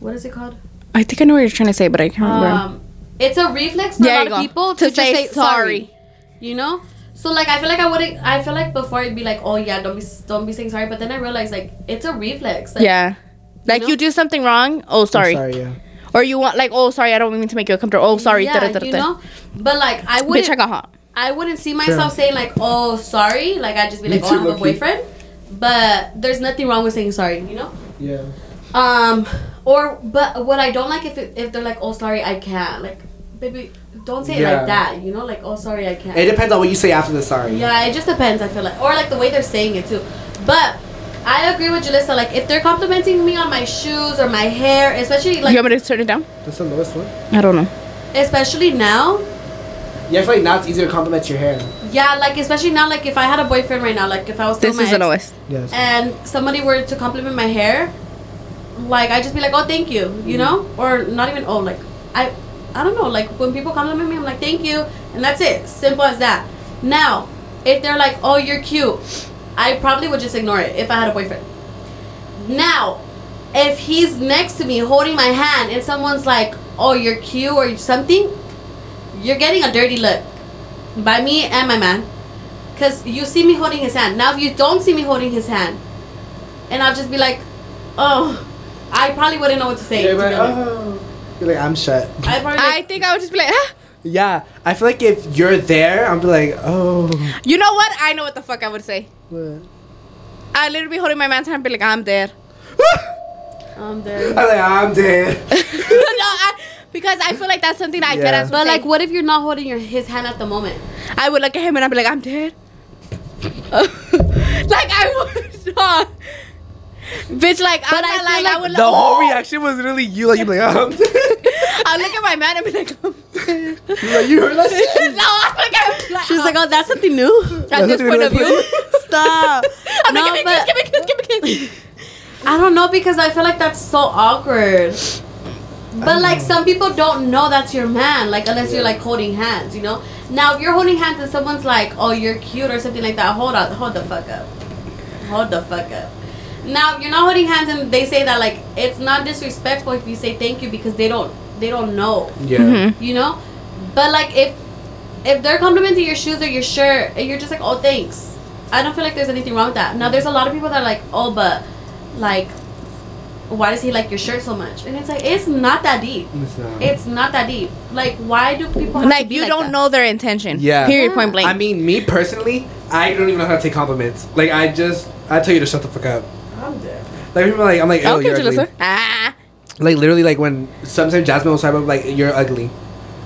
what is it called?
i think i know what you're trying to say but i can't remember
Um, it's a reflex for
There
a lot of people
To
to,
say
just say
sorry.
sorry. You know. So like I feel like I wouldn't. I feel like before it'd be like, oh yeah, don't be don't be saying sorry. But then I realized like it's a reflex. Like,
yeah like
know?
you do something wrong oh sorry.
I'm sorry, yeah.
or you want like oh sorry i don't mean to make you uncomfortable oh sorry
Yeah,
da, da, da,
you know. But like I wouldn't.
bitch i got hot
I wouldn't see myself saying like, "Oh, sorry." Like I'd just be
Me
like, "Oh, I have a boyfriend." But there's nothing wrong with saying sorry, you know.
Yeah.
Um, or but what I don't like if it, if they're like, "Oh, sorry, I can't." Like, baby, don't say it like that. You know, like, "Oh, sorry, I can't."
It depends on what you say after the sorry.
yeah, it just depends. I feel like, or like the way they're saying it too. But I agree with Julysa. Like, if they're complimenting me on my shoes or my hair, especially like,
you want me to turn it down
That's the lowest one.
i don't know
especially now,
Yeah, I feel like now it's easier to compliment your hair.
yeah, like especially now, like if I had a boyfriend right now, like if I was still
this
my
is the lowest
Yes.
and somebody were to compliment my hair, like I just be like, oh, thank you, you mm-hmm. know, or not even oh, like I, I don't know, like when people compliment me, I'm like, thank you, and that's it, simple as that. Now, if they're like, oh, you're cute, I probably would just ignore it if I had a boyfriend. Now, if he's next to me holding my hand and someone's like, oh, you're cute or something, you're getting a dirty look by me and my man. Because you see me holding his hand. Now, if you don't see me holding his hand, and I'll just be like, oh, I probably wouldn't know what to say.
You're
to
like,
be.
You're like, I'm shut.
I probably
i think i would just be like ah.
Yeah, I feel like if you're there, I'm be like, oh.
you know what i know what the fuck i would say
What?
i literally be holding my man's hand and be like i'm dead
um, there.
I'm like, I'm dead.
no, I, because I feel like that's something that I
Yeah.
get as
But like, what if you're not holding your his hand at the moment?
I would look at him and I'd be like, I'm dead. like I would not. Bitch, like I'm
But
not
I feel
like, I would
The whole reaction was really you. Like, you're like, um. I'm.
I'll look at my man and be like, um. I'm.
You're like, you heard that shit?
no, I'm like, I'm like,
She was um. like, "Oh, that's something new."
at this point of view.
Stop.
I'm
No,
like, give me a kiss, give me a kiss, give me a kiss.
I don't know because I feel like that's so awkward. But like some people don't know that's your man, like unless you're like holding hands, you know. Now if you're holding hands and someone's like, "Oh, you're cute" or something like that, hold on, hold the fuck up, hold the fuck up. Now you're not holding hands and they say that like it's not disrespectful if you say thank you because they don't they don't know,
Yeah.
Mhm.
you know. But like if if they're complimenting your shoes or your shirt and you're just like, "Oh, thanks," I don't feel like there's anything wrong with that. Now there's a lot of people that are like, "Oh, but like." Why does he like your shirt so much? And it's like it's not that deep.
It's not.
It's not that deep. Like, why do people have to
Like
be
you
like
don't
that?
know their intention.
Yeah.
Period.
Yeah.
Point blank.
I mean, me personally, I don't even know how to take compliments. Like, I just, I tell you to shut the fuck up.
I'm dead.
Like, people are like, I'm like, oh,
okay,
you're ugly.
Julysa. Ah.
Like literally, like when sometimes Jasmine will type up like you're ugly,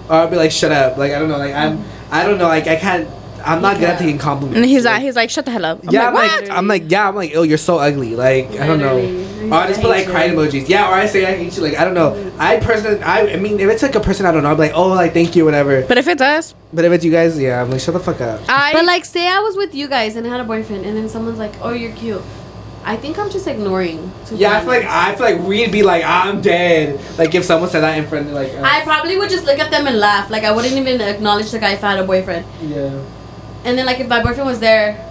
or I'll be like shut up. Like I don't know. Like I'm I don't know. Like I can't. I'm not good at taking compliments.
And he's
like,
like, he's like, shut the hell up. I'm
yeah, I'm
like,
like. I'm like, yeah, I'm like, oh, you're so ugly. Like, I don't know. Or I just put like crying emojis. Yeah, or I say I hate you. Like, I don't know. I personally, I, I mean, if it's like a person I don't know, I'm like, oh, like, thank you, whatever.
But if it's us,
But if it's you guys, yeah, I'm like, shut the fuck up.
I.
But like, say I was with you guys and I had a boyfriend, and then someone's like, "Oh, you're cute." I think I'm just ignoring.
Yeah, I feel like. I feel like we'd be like, I'm dead. Like if someone said that in front of like,
I probably would just look at them and laugh. Like I wouldn't even acknowledge the guy if I had a boyfriend.
yeah,
And then like if my boyfriend was there,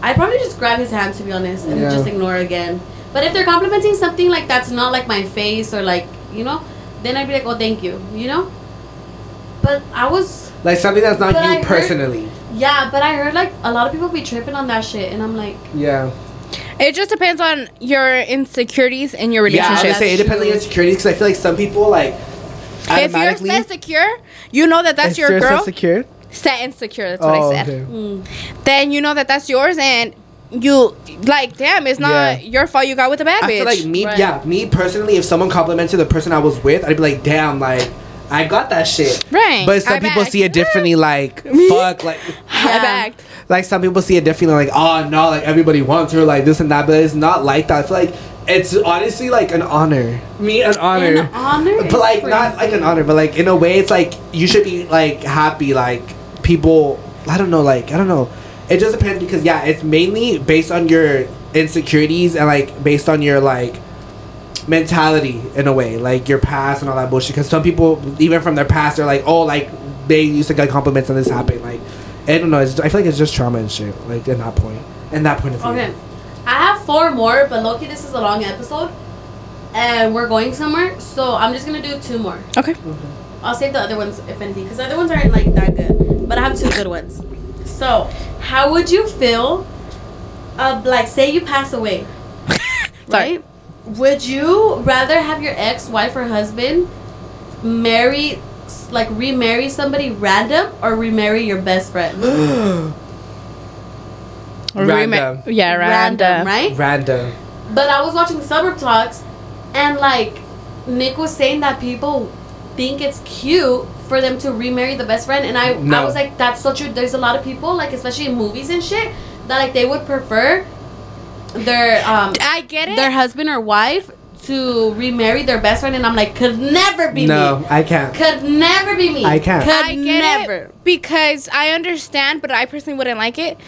I'd probably just grab his hand to be honest and
Yeah.
just ignore again. But if they're complimenting something like that's not like my face or like you know, then I'd be like, oh thank you, you know. But I was
like something that's not
But I
you
heard-
personally.
yeah, but I heard like a lot of people be tripping on that shit, and I'm like,
Yeah,
it just depends on your insecurities in your relationship.
yeah. I
relationship.
would say it depends on your insecurities because I feel like some people like
if you're
automatically.
set secure, you know that that's your
you're
girl.
Secure.
set and secure. That's what
Oh,
I said.
okay.
mm,
Then you know that that's yours, and you like, damn, it's not
Yeah.
your fault. You got with a bad
I
bitch.
feel like me,
Right.
yeah, me personally, if someone complimented the person I was with, I'd be like, damn, like, I got that shit.
Right.
But some
I
people
bagged.
see it differently, like, fuck, like,
I
Yeah.
bagged.
like some people see it differently, like, oh no, like everybody wants her, like this and that, but it's not like that. I feel like it's honestly like an honor. Me, an honor.
An honor
But like, not like an honor, but like, in a way, it's like, you should be, like, happy, like, people, I don't know, like, I don't know. It just depends because, yeah, it's mainly based on your insecurities and, like, based on your, like, mentality in a way, like your past and all that bullshit. Because some people, even from their past, they're like, oh, like they used to get compliments and this happened. Like, I don't know. It's, I feel like it's just trauma and shit. Like in that point, in that point of view.
okay. I have four more, but Loki, this is a long episode, and we're going somewhere, so I'm just gonna do two more.
Okay.
I'll save the other ones if anything, because the other ones aren't like that good. But I have two good ones. So, how would you feel? Uh, like, say you pass away,
Sorry.
right? Would you rather have your ex-wife or husband marry, like, remarry somebody random, or remarry your best friend?
Random.
yeah, random.
right?
Random.
But I was watching Suburb Talks, and like Nick was saying that people think it's cute for them to remarry the best friend, and I
No.
I was like, that's so true. There's a lot of people, like especially in movies and shit, that like they would prefer their um
I get it.
their husband or wife to remarry their best friend, and I'm like, could never be
No,
me.
No, I can't.
Could never be me.
I can't.
Could
I get
never.
it because I understand, but I personally wouldn't like it.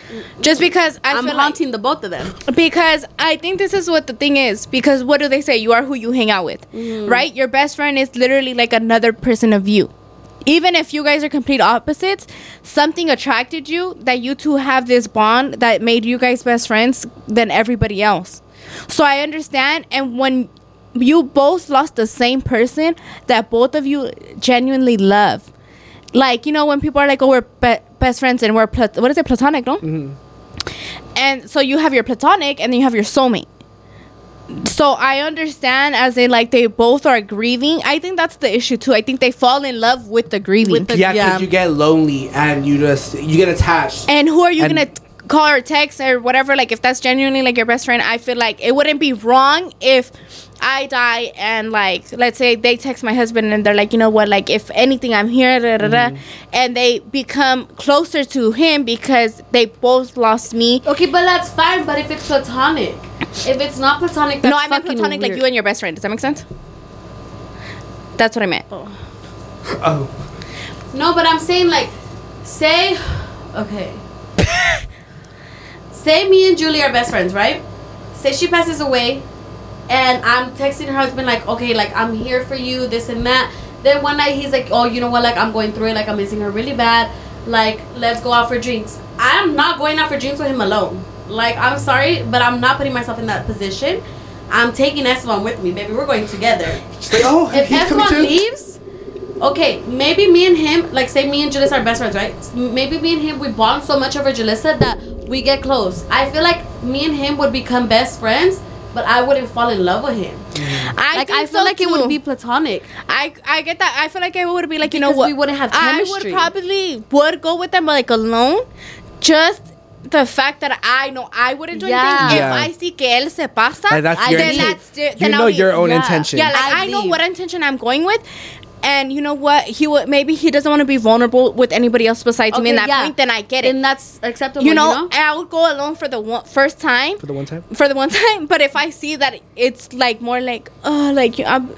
Just because I
I'm
feel
haunting the both of them.
because I think this is what the thing is. Because what do they say? You are who you hang out with, right? Your best friend is literally like another person of you. Even if you guys are complete opposites, something attracted you that you two have this bond that made you guys best friends than everybody else. So I understand, and when you both lost the same person that both of you genuinely love, like you know when people are like, "Oh, we're be- best friends and we're plat- what is it, platonic?" No, mm-hmm. and so you have your platonic, and then you have your soulmate. So I understand as in like they both are grieving. I think that's the issue too. I think they fall in love with the grieving.
With the-
Yeah, because
Yeah.
you get lonely and you just you get attached.
And who are you
And-
gonna t- call or text or whatever? Like if that's genuinely like your best friend, I feel like it wouldn't be wrong if I die and like let's say they text my husband and they're like, you know what, like if anything, I'm here, da, da, da, mm-hmm. and they become closer to him because they both lost me.
Okay, but that's fine. But if it's platonic, if it's not platonic, that's
no, I meant
fucking
platonic, like you and your best friend. Does that make sense? That's what I meant.
oh, oh.
No, but I'm saying like, say, okay. say me and Julie are best friends, right? Say she passes away, and I'm texting her husband like, okay, like I'm here for you, this and that. Then one night he's like, oh, you know what? Like I'm going through it. Like I'm missing her really bad. Like let's go out for drinks. I'm not going out for drinks with him alone. Like I'm sorry, but I'm not putting myself in that position. I'm taking Esteban with me, baby. We're going together
like oh,
if
he's coming
Esteban leaves, okay, maybe me and him, like say me and Julysa are best friends, right? Maybe me and him we bond so much over Julysa that we get close. I feel like me and him would become best friends, but I wouldn't fall in love with him. Mm-hmm.
I
like
think
I feel
so,
like it would be platonic.
I I get that. I feel like it would be like you know what
we wouldn't have Chemistry.
I would probably would go with them like alone, just the fact that I know I wouldn't do
Yeah.
anything.
Yeah.
If I see que él se pasa,
Like, that's
I-
your
then
intent.
that's di-
You
then
know
I'll
your
leave.
own
Yeah.
intention.
Yeah, like
I
I, know what intention I'm going with. And you know what? He would maybe he doesn't want to be vulnerable with anybody else besides me in that
yeah.
point. Then I get
Then
it.
that's acceptable.
You know, I would go alone for the one, first time,
For the one time.
for the one time. But if I see that it's like more like, oh, like I'm,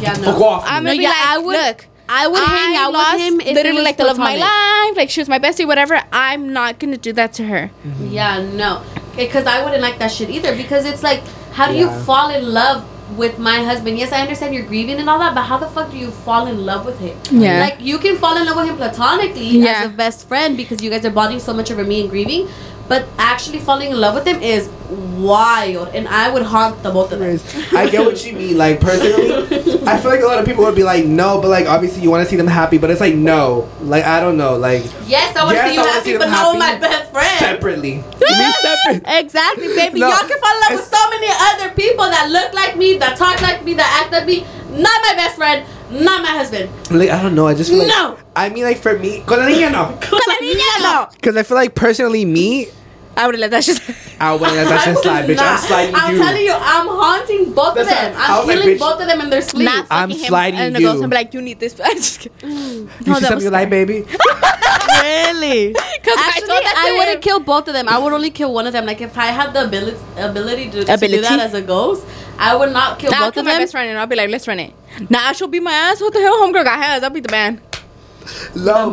Yeah, no.
I'm gonna be
yeah,
like,
I would-
look.
I would hang out with him if it
literally
was
like the love of my life. Like she was my bestie, whatever. I'm not gonna do that to her. Mm-hmm.
Yeah, no. Because I wouldn't like that shit either. Because it's like, how do
Yeah.
you fall in love with my husband? Yes, I understand you're grieving and all that, but how the fuck do you fall in love with him?
Yeah.
Like, you can fall in love with him platonically
Yeah.
as a best friend because you guys are bonding so much over me and grieving. But actually falling in love with him is wild. And I would haunt the both of them.
I get what you mean. Like personally, I feel like a lot of people would be like, no, but like obviously you want to see them happy, but it's like no, like I don't know, like
Yes, I want to
Yes,
see you happy,
see
but
them
not with my best friend.
separately. Separate?
Exactly, baby.
No,
Y'all can fall in love with so many other people that look like me, that talk like me, that act like me. Not my best friend, not my husband.
Like I don't know. I just feel like
No.
I mean, like for me, con la niña no,
Con la niña no.
because I feel like personally me,
I would let that shit.
I wouldn't let that
I
shit slide, bitch. I'm
not.
sliding
I'm
you.
telling you, I'm haunting both of them.
what- I
I'm
was like,
killing both of them in their sleep.
Not
I'm
fucking him
sliding
and the
you.
girls and be like, you need this. I'm just kidding. Mm.
you
No,
see something you like, baby?
really?
Because I
Actually,
told that
I,
to
wouldn't
him.
kill both of them. I would only kill one of them. Like if I had the ability ability to, to do that as a ghost, I would not kill
Nah, I'll
both
kill
of
my
them.
best friend and I'll be like, let's run it. Nah, I should beat my ass. What the hell? Homegirl got hands. I'll beat the man.
No,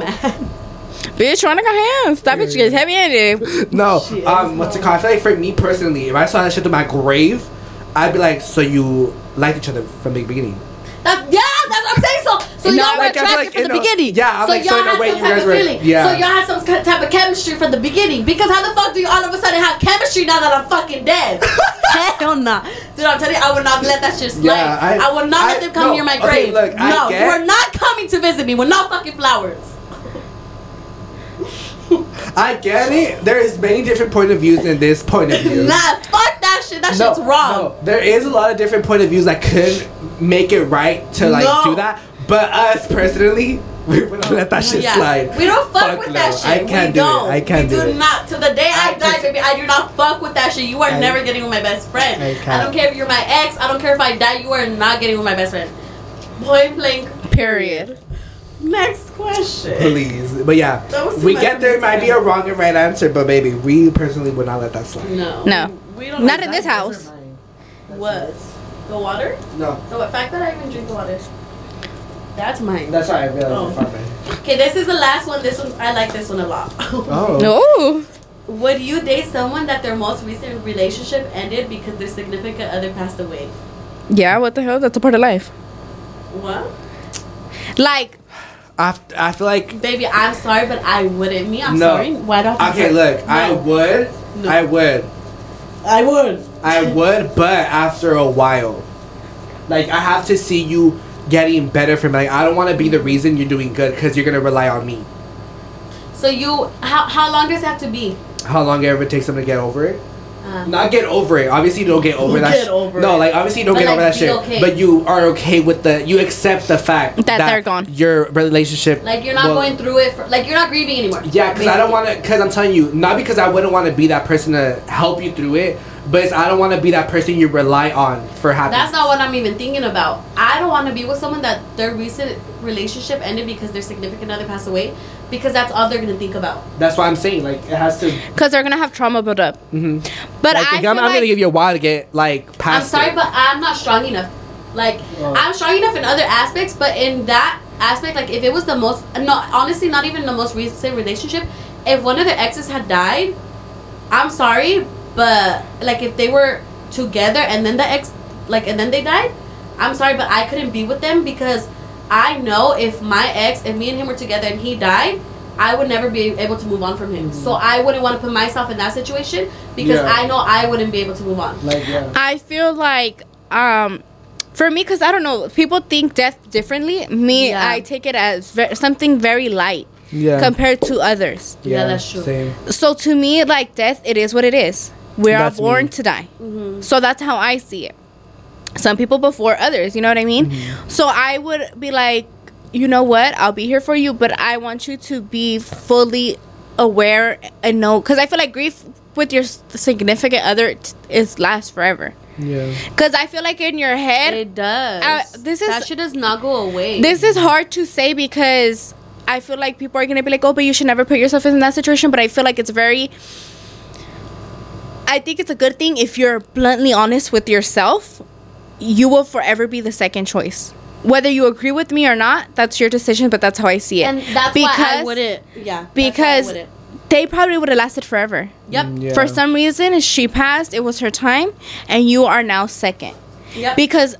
Bitch, Rhonda got hands. That bitch gets heavy handed.
no.
She
Um,
is
what's it
no.
called? I feel like for me personally, if I saw that shit to my grave, I'd be like, so you liked each other from the beginning?
That, yeah, that's what I'm saying. So, y'all were
like,
attracted
like,
from the
know,
beginning.
yeah, I'm
so
like,
y'all
so
had
way
some type of
were-
feeling.
yeah.
So y'all had some type of chemistry from the beginning. Because how the fuck do you all of a sudden have chemistry now that I'm fucking dead? Hell nah. Dude, I'm telling you, I would not let that shit slide.
Yeah, I-
I, would not
I-
let them come
no,
near my
okay,
grave.
look,
no,
get-
are not coming to visit me We're not fucking flowers.
I get it. There is many different point of views in this point of view.
Nah, fuck that shit. That
No,
shit's wrong.
no, there is a lot of different point of views that could make it right to like
No.
do that. But us personally, we wouldn't let that shit
Yeah.
slide.
We don't fuck,
Fuck
with
no.
that shit.
I can't
we
do it.
don't.
I can't
we
do
do
it.
not. To the day I,
I
die,
just-
baby, I do not fuck with that shit. You are
I-
never getting with my best friend.
I
I,
can't.
don't care if you're my ex. I don't care if I die. You are not getting with my best friend. Point blank.
Period.
Next question.
Please, but yeah,
That was too
we get there
me
might be a wrong and right answer, but baby, we personally would not let that slide.
No.
No.
We don't.
Not in this house.
Was. The water?
No,
The fact that I even drink the water. That's mine.
that's right. I realized
Oh.
I found it.
Okay, this is the last one. This one I like this one a lot.
Oh.
No. Oh.
Would you date someone that their most recent relationship ended because their significant other passed away?
Yeah, what the hell? That's a part of life.
What?
Like,
I, f- I feel like
Baby, I'm sorry, but I wouldn't. Me, I'm
No.
sorry. Why don't I
okay. Look, I would,
No.
I would,
I would.
I would, but after a while, like I have to see you getting better from like I don't want to be the reason you're doing good because you're gonna rely on me.
So you, how how long does it have to be?
How long ever it ever takes them to get over it?
Uh,
Not get over it. Obviously, you don't get over that.
Get
sh-
over
no, like obviously, you don't
But,
get over that shit.
okay.
But you are okay with the. You accept the fact
That they're gone.
Your relationship.
like you're not
well,
going through it. For, like you're not grieving anymore.
Yeah, because I don't want to. Because I'm telling you, not because I wouldn't want to be that person to help you through it, but it's I don't want to be that person you rely on for happiness.
That's not what I'm even thinking about. I don't want to be with someone that their recent relationship ended because their significant other passed away, because that's all they're gonna think about.
That's why I'm saying like it has to.
because they're going to have trauma built up.
Mm-hmm.
But
like,
I
I'm, I'm
like,
gonna give you a while to get like
I'm sorry,
it.
but I'm not strong enough. Like
Oh.
I'm strong enough in other aspects, but in that aspect, like if it was the most, no, honestly, not even the most recent relationship. If one of their exes had died, I'm sorry, but like if they were together and then the ex, like and then they died, I'm sorry, but I couldn't be with them because I know if my ex, if me and him were together and he died. I would never be able to move on from him. So I wouldn't want to put myself in that situation because
Yeah.
I know I wouldn't be able to move on.
like yeah.
I feel like, um, for me, because I don't know, people think death differently. Me,
Yeah.
I take it as ve- something very light
Yeah.
compared to others.
Yeah, that's true.
Same.
So to me, like death, it is what it is. We are
That's
born
me.
to die.
Mm-hmm.
So that's how I see it. Some people before others, you know what I mean?
Mm-hmm.
So I would be like, you know what? I'll be here for you, but I want you to be fully aware and know because I feel like grief with your significant other t- is lasts forever.
Yeah.
Because I feel like in your head,
It does.
Uh, this is-
that shit does not go away.
this is hard to say because I feel like people are gonna be like, oh, but you should never put yourself in that situation. But I feel like it's very. I think it's a good thing if you're bluntly honest with yourself. You will forever be the second choice. Whether you agree with me or not, that's your decision. But that's how I see it.
and that's why I wouldn't. Yeah. that's why I
because
wouldn't.
they probably would have lasted forever.
Yep.
Mm, yeah.
For some reason, she passed. It was her time, and you are now second.
Yep.
Because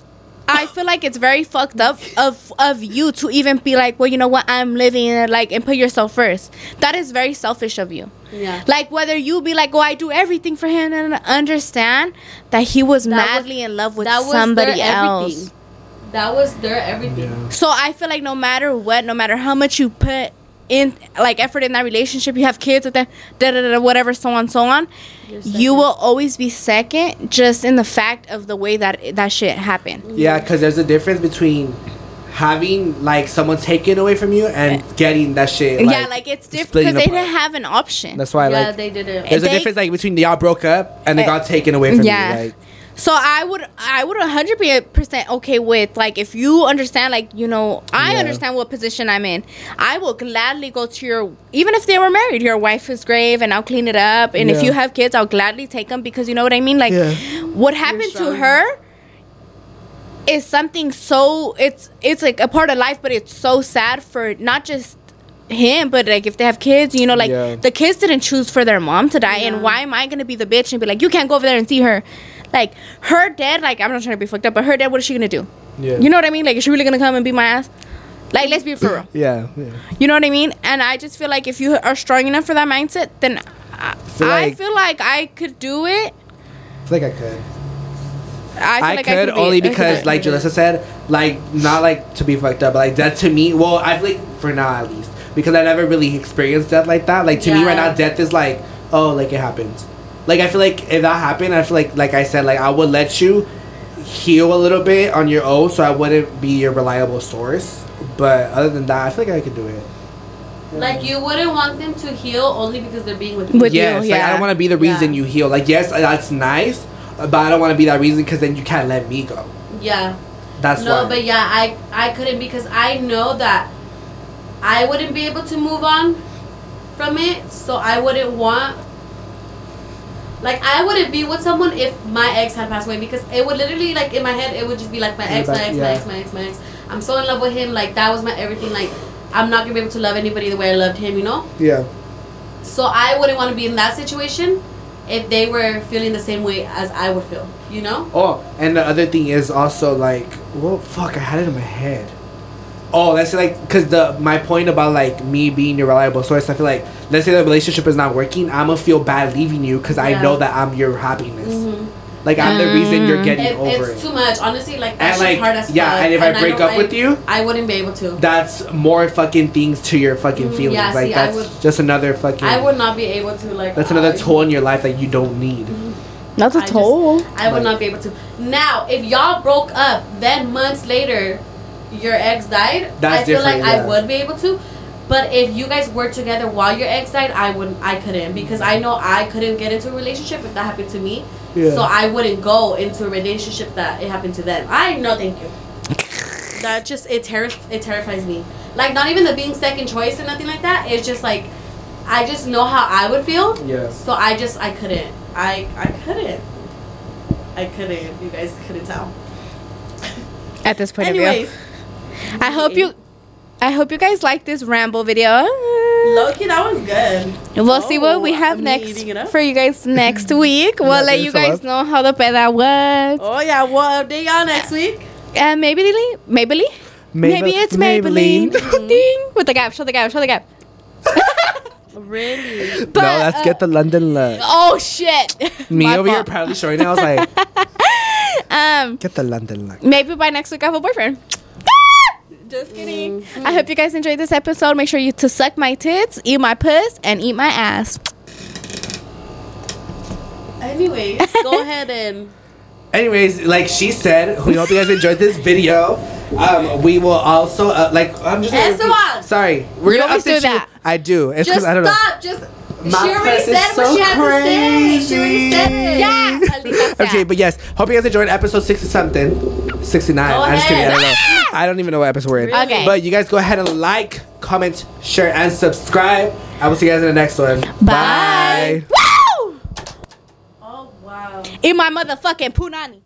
I feel like it's very fucked up of of you to even be like, well, you know what, I'm living it, like, and put yourself first. That is very selfish of you.
yeah.
Like whether you be like, oh, I do everything for him, and understand that he was
That was-
madly in love with
that was
somebody
their
else.
everything. That was their everything.
Yeah.
So I feel like no matter what, no matter how much you put in like effort in that relationship, you have kids with them, da da da, da whatever, so on, so on.
You're
You
second.
will always be second, just in the fact of the way that that shit happened.
Yeah, because there's a difference between having like someone taken away from you and getting that shit.
yeah, like it's different because they
apart.
didn't have an option.
That's why
yeah,
like
they did it.
there's a difference like between y'all broke up and they
Eh,
got taken away from
yeah.
you. Like
So I would I would hundred percent okay with like if you understand like you know I
Yeah.
understand what position I'm in. I will gladly go to your even if they were married. Your wife is grave and I'll clean it up. And if you have kids, I'll gladly take them because you know what I mean. Like
Yeah.
what happened to her is something so it's it's like a part of life, but it's so sad for not just him, but like if they have kids, you know, like
Yeah.
the kids didn't choose for their mom to die,
Yeah.
and why am I gonna be the bitch and be like, you can't go over there and see her? Like her dad, like I'm not trying to be fucked up, but her dad, what is she gonna do?
yeah,
You know what I mean? Like is she really gonna come and beat my ass? Like let's be for real.
yeah, yeah.
You know what I mean? And I just feel like if you are strong enough for that mindset, then I,
Feel
I
like-
feel like I could do it.
I feel like I could.
I, feel
I
like
could
be-
only
I could
because,
do it.
like Julysa said, like not like to be fucked up, but like death to me. Well, I feel like for now at least because I never really experienced death like that. Like to me right now, death is like oh, like it happens. Like I feel like if that happened, I feel like like I said, like I would let you heal a little bit on your own, so I wouldn't be your reliable source. But other than that, I feel like I could do it.
Like you wouldn't want them to heal only because they're being with you.
With- you,
yes, like I don't want to be the reason
Yeah.
you heal. Like yes, that's nice, but I don't want to be that reason because then you can't let me go.
yeah.
That's
no,
why.
but yeah, I I couldn't because I know that I wouldn't be able to move on from it. So I wouldn't want like I wouldn't be with someone if my ex had passed away because it would literally like in my head it would just be like my ex, my ex,
yeah.
my ex, my ex, my ex. I'm so in love with him. Like that was my everything. Like I'm not gonna be able to love anybody the way I loved him. You know.
yeah.
So I wouldn't want to be in that situation if they were feeling the same way as I would feel. You know.
Oh, and the other thing is also like, well, fuck, I had it in my head. Oh, let's like, cause the my point about like me being your reliable source, I feel like let's say the relationship is not working, I'm gonna feel bad leaving you, cause I know that I'm your happiness.
Mhm.
Like I'm the reason you're getting
It,
over
it's
it.
too much, honestly. Like that
And, like,
hard as
yeah,
fuck.
and if I break
know
up with you-
I wouldn't be able to.
That's more fucking things to your fucking
Mm,
feelings.
yeah,
like
see, I
that's
would-
just another fucking.
I would not be able to like.
That's another
I-
toll in your life that you don't need.
That's a
just-
toll.
I would
Like-
not be able to. Now, if y'all broke up, then months later, your ex died.
That's
I feel like
yeah.
I would be able to. But if you guys were together while your ex died, I wouldn't. I couldn't because I know I couldn't get into a relationship if that happened to me.
Yeah.
So I wouldn't go into a relationship that it happened to them. I no, thank you. That just it terri- it terrifies me. Like not even the being second choice or nothing like that. It's just like I just know how I would feel.
Yeah.
So I just I couldn't. I I couldn't. I couldn't. You guys couldn't tell.
At this point of
Anyways,
view, I hope you, I hope you guys like this ramble video.
Loki, that was good.
We'll see what we
Oh,
have
I'm
next
eating it up.
for you guys next week. We'll let you guys
lot.
know how the peda was.
Oh yeah, we'll update y'all next week.
And maybe, Maybelline? Maybe it's Maybelline. Ding! With the gap, show the gap, show the gap.
Really?
But,
no, let's
uh,
get the London look.
Oh shit!
Me
My
over here
fault.
proudly showing it. I was like,
Um,
get the London look.
maybe by next week I have a boyfriend. Just kidding. I hope you guys enjoyed this episode. Make sure you to suck my tits, eat my puss, and eat my ass.
Anyways, go ahead and
Anyways, like she said, we hope you guys enjoyed this video. Um, we will also uh, like I'm just. gonna Sorry, we're
You
gonna
always do
update you.
that.
I do. It's
Just
because I don't know.
stop. Just.
My
she already
press is
what
so
she had to say. She already said it.
Yeah.
Okay, but yes, hope you guys enjoyed episode sixty something, sixty nine. I'm just kidding. I don't
ahead.
know. I don't even know what episode we're in.
Okay.
But you guys go ahead and like, comment, share, and subscribe. I will see you guys in the next one.
Bye. Woo!
Oh wow.
In my motherfucking punani.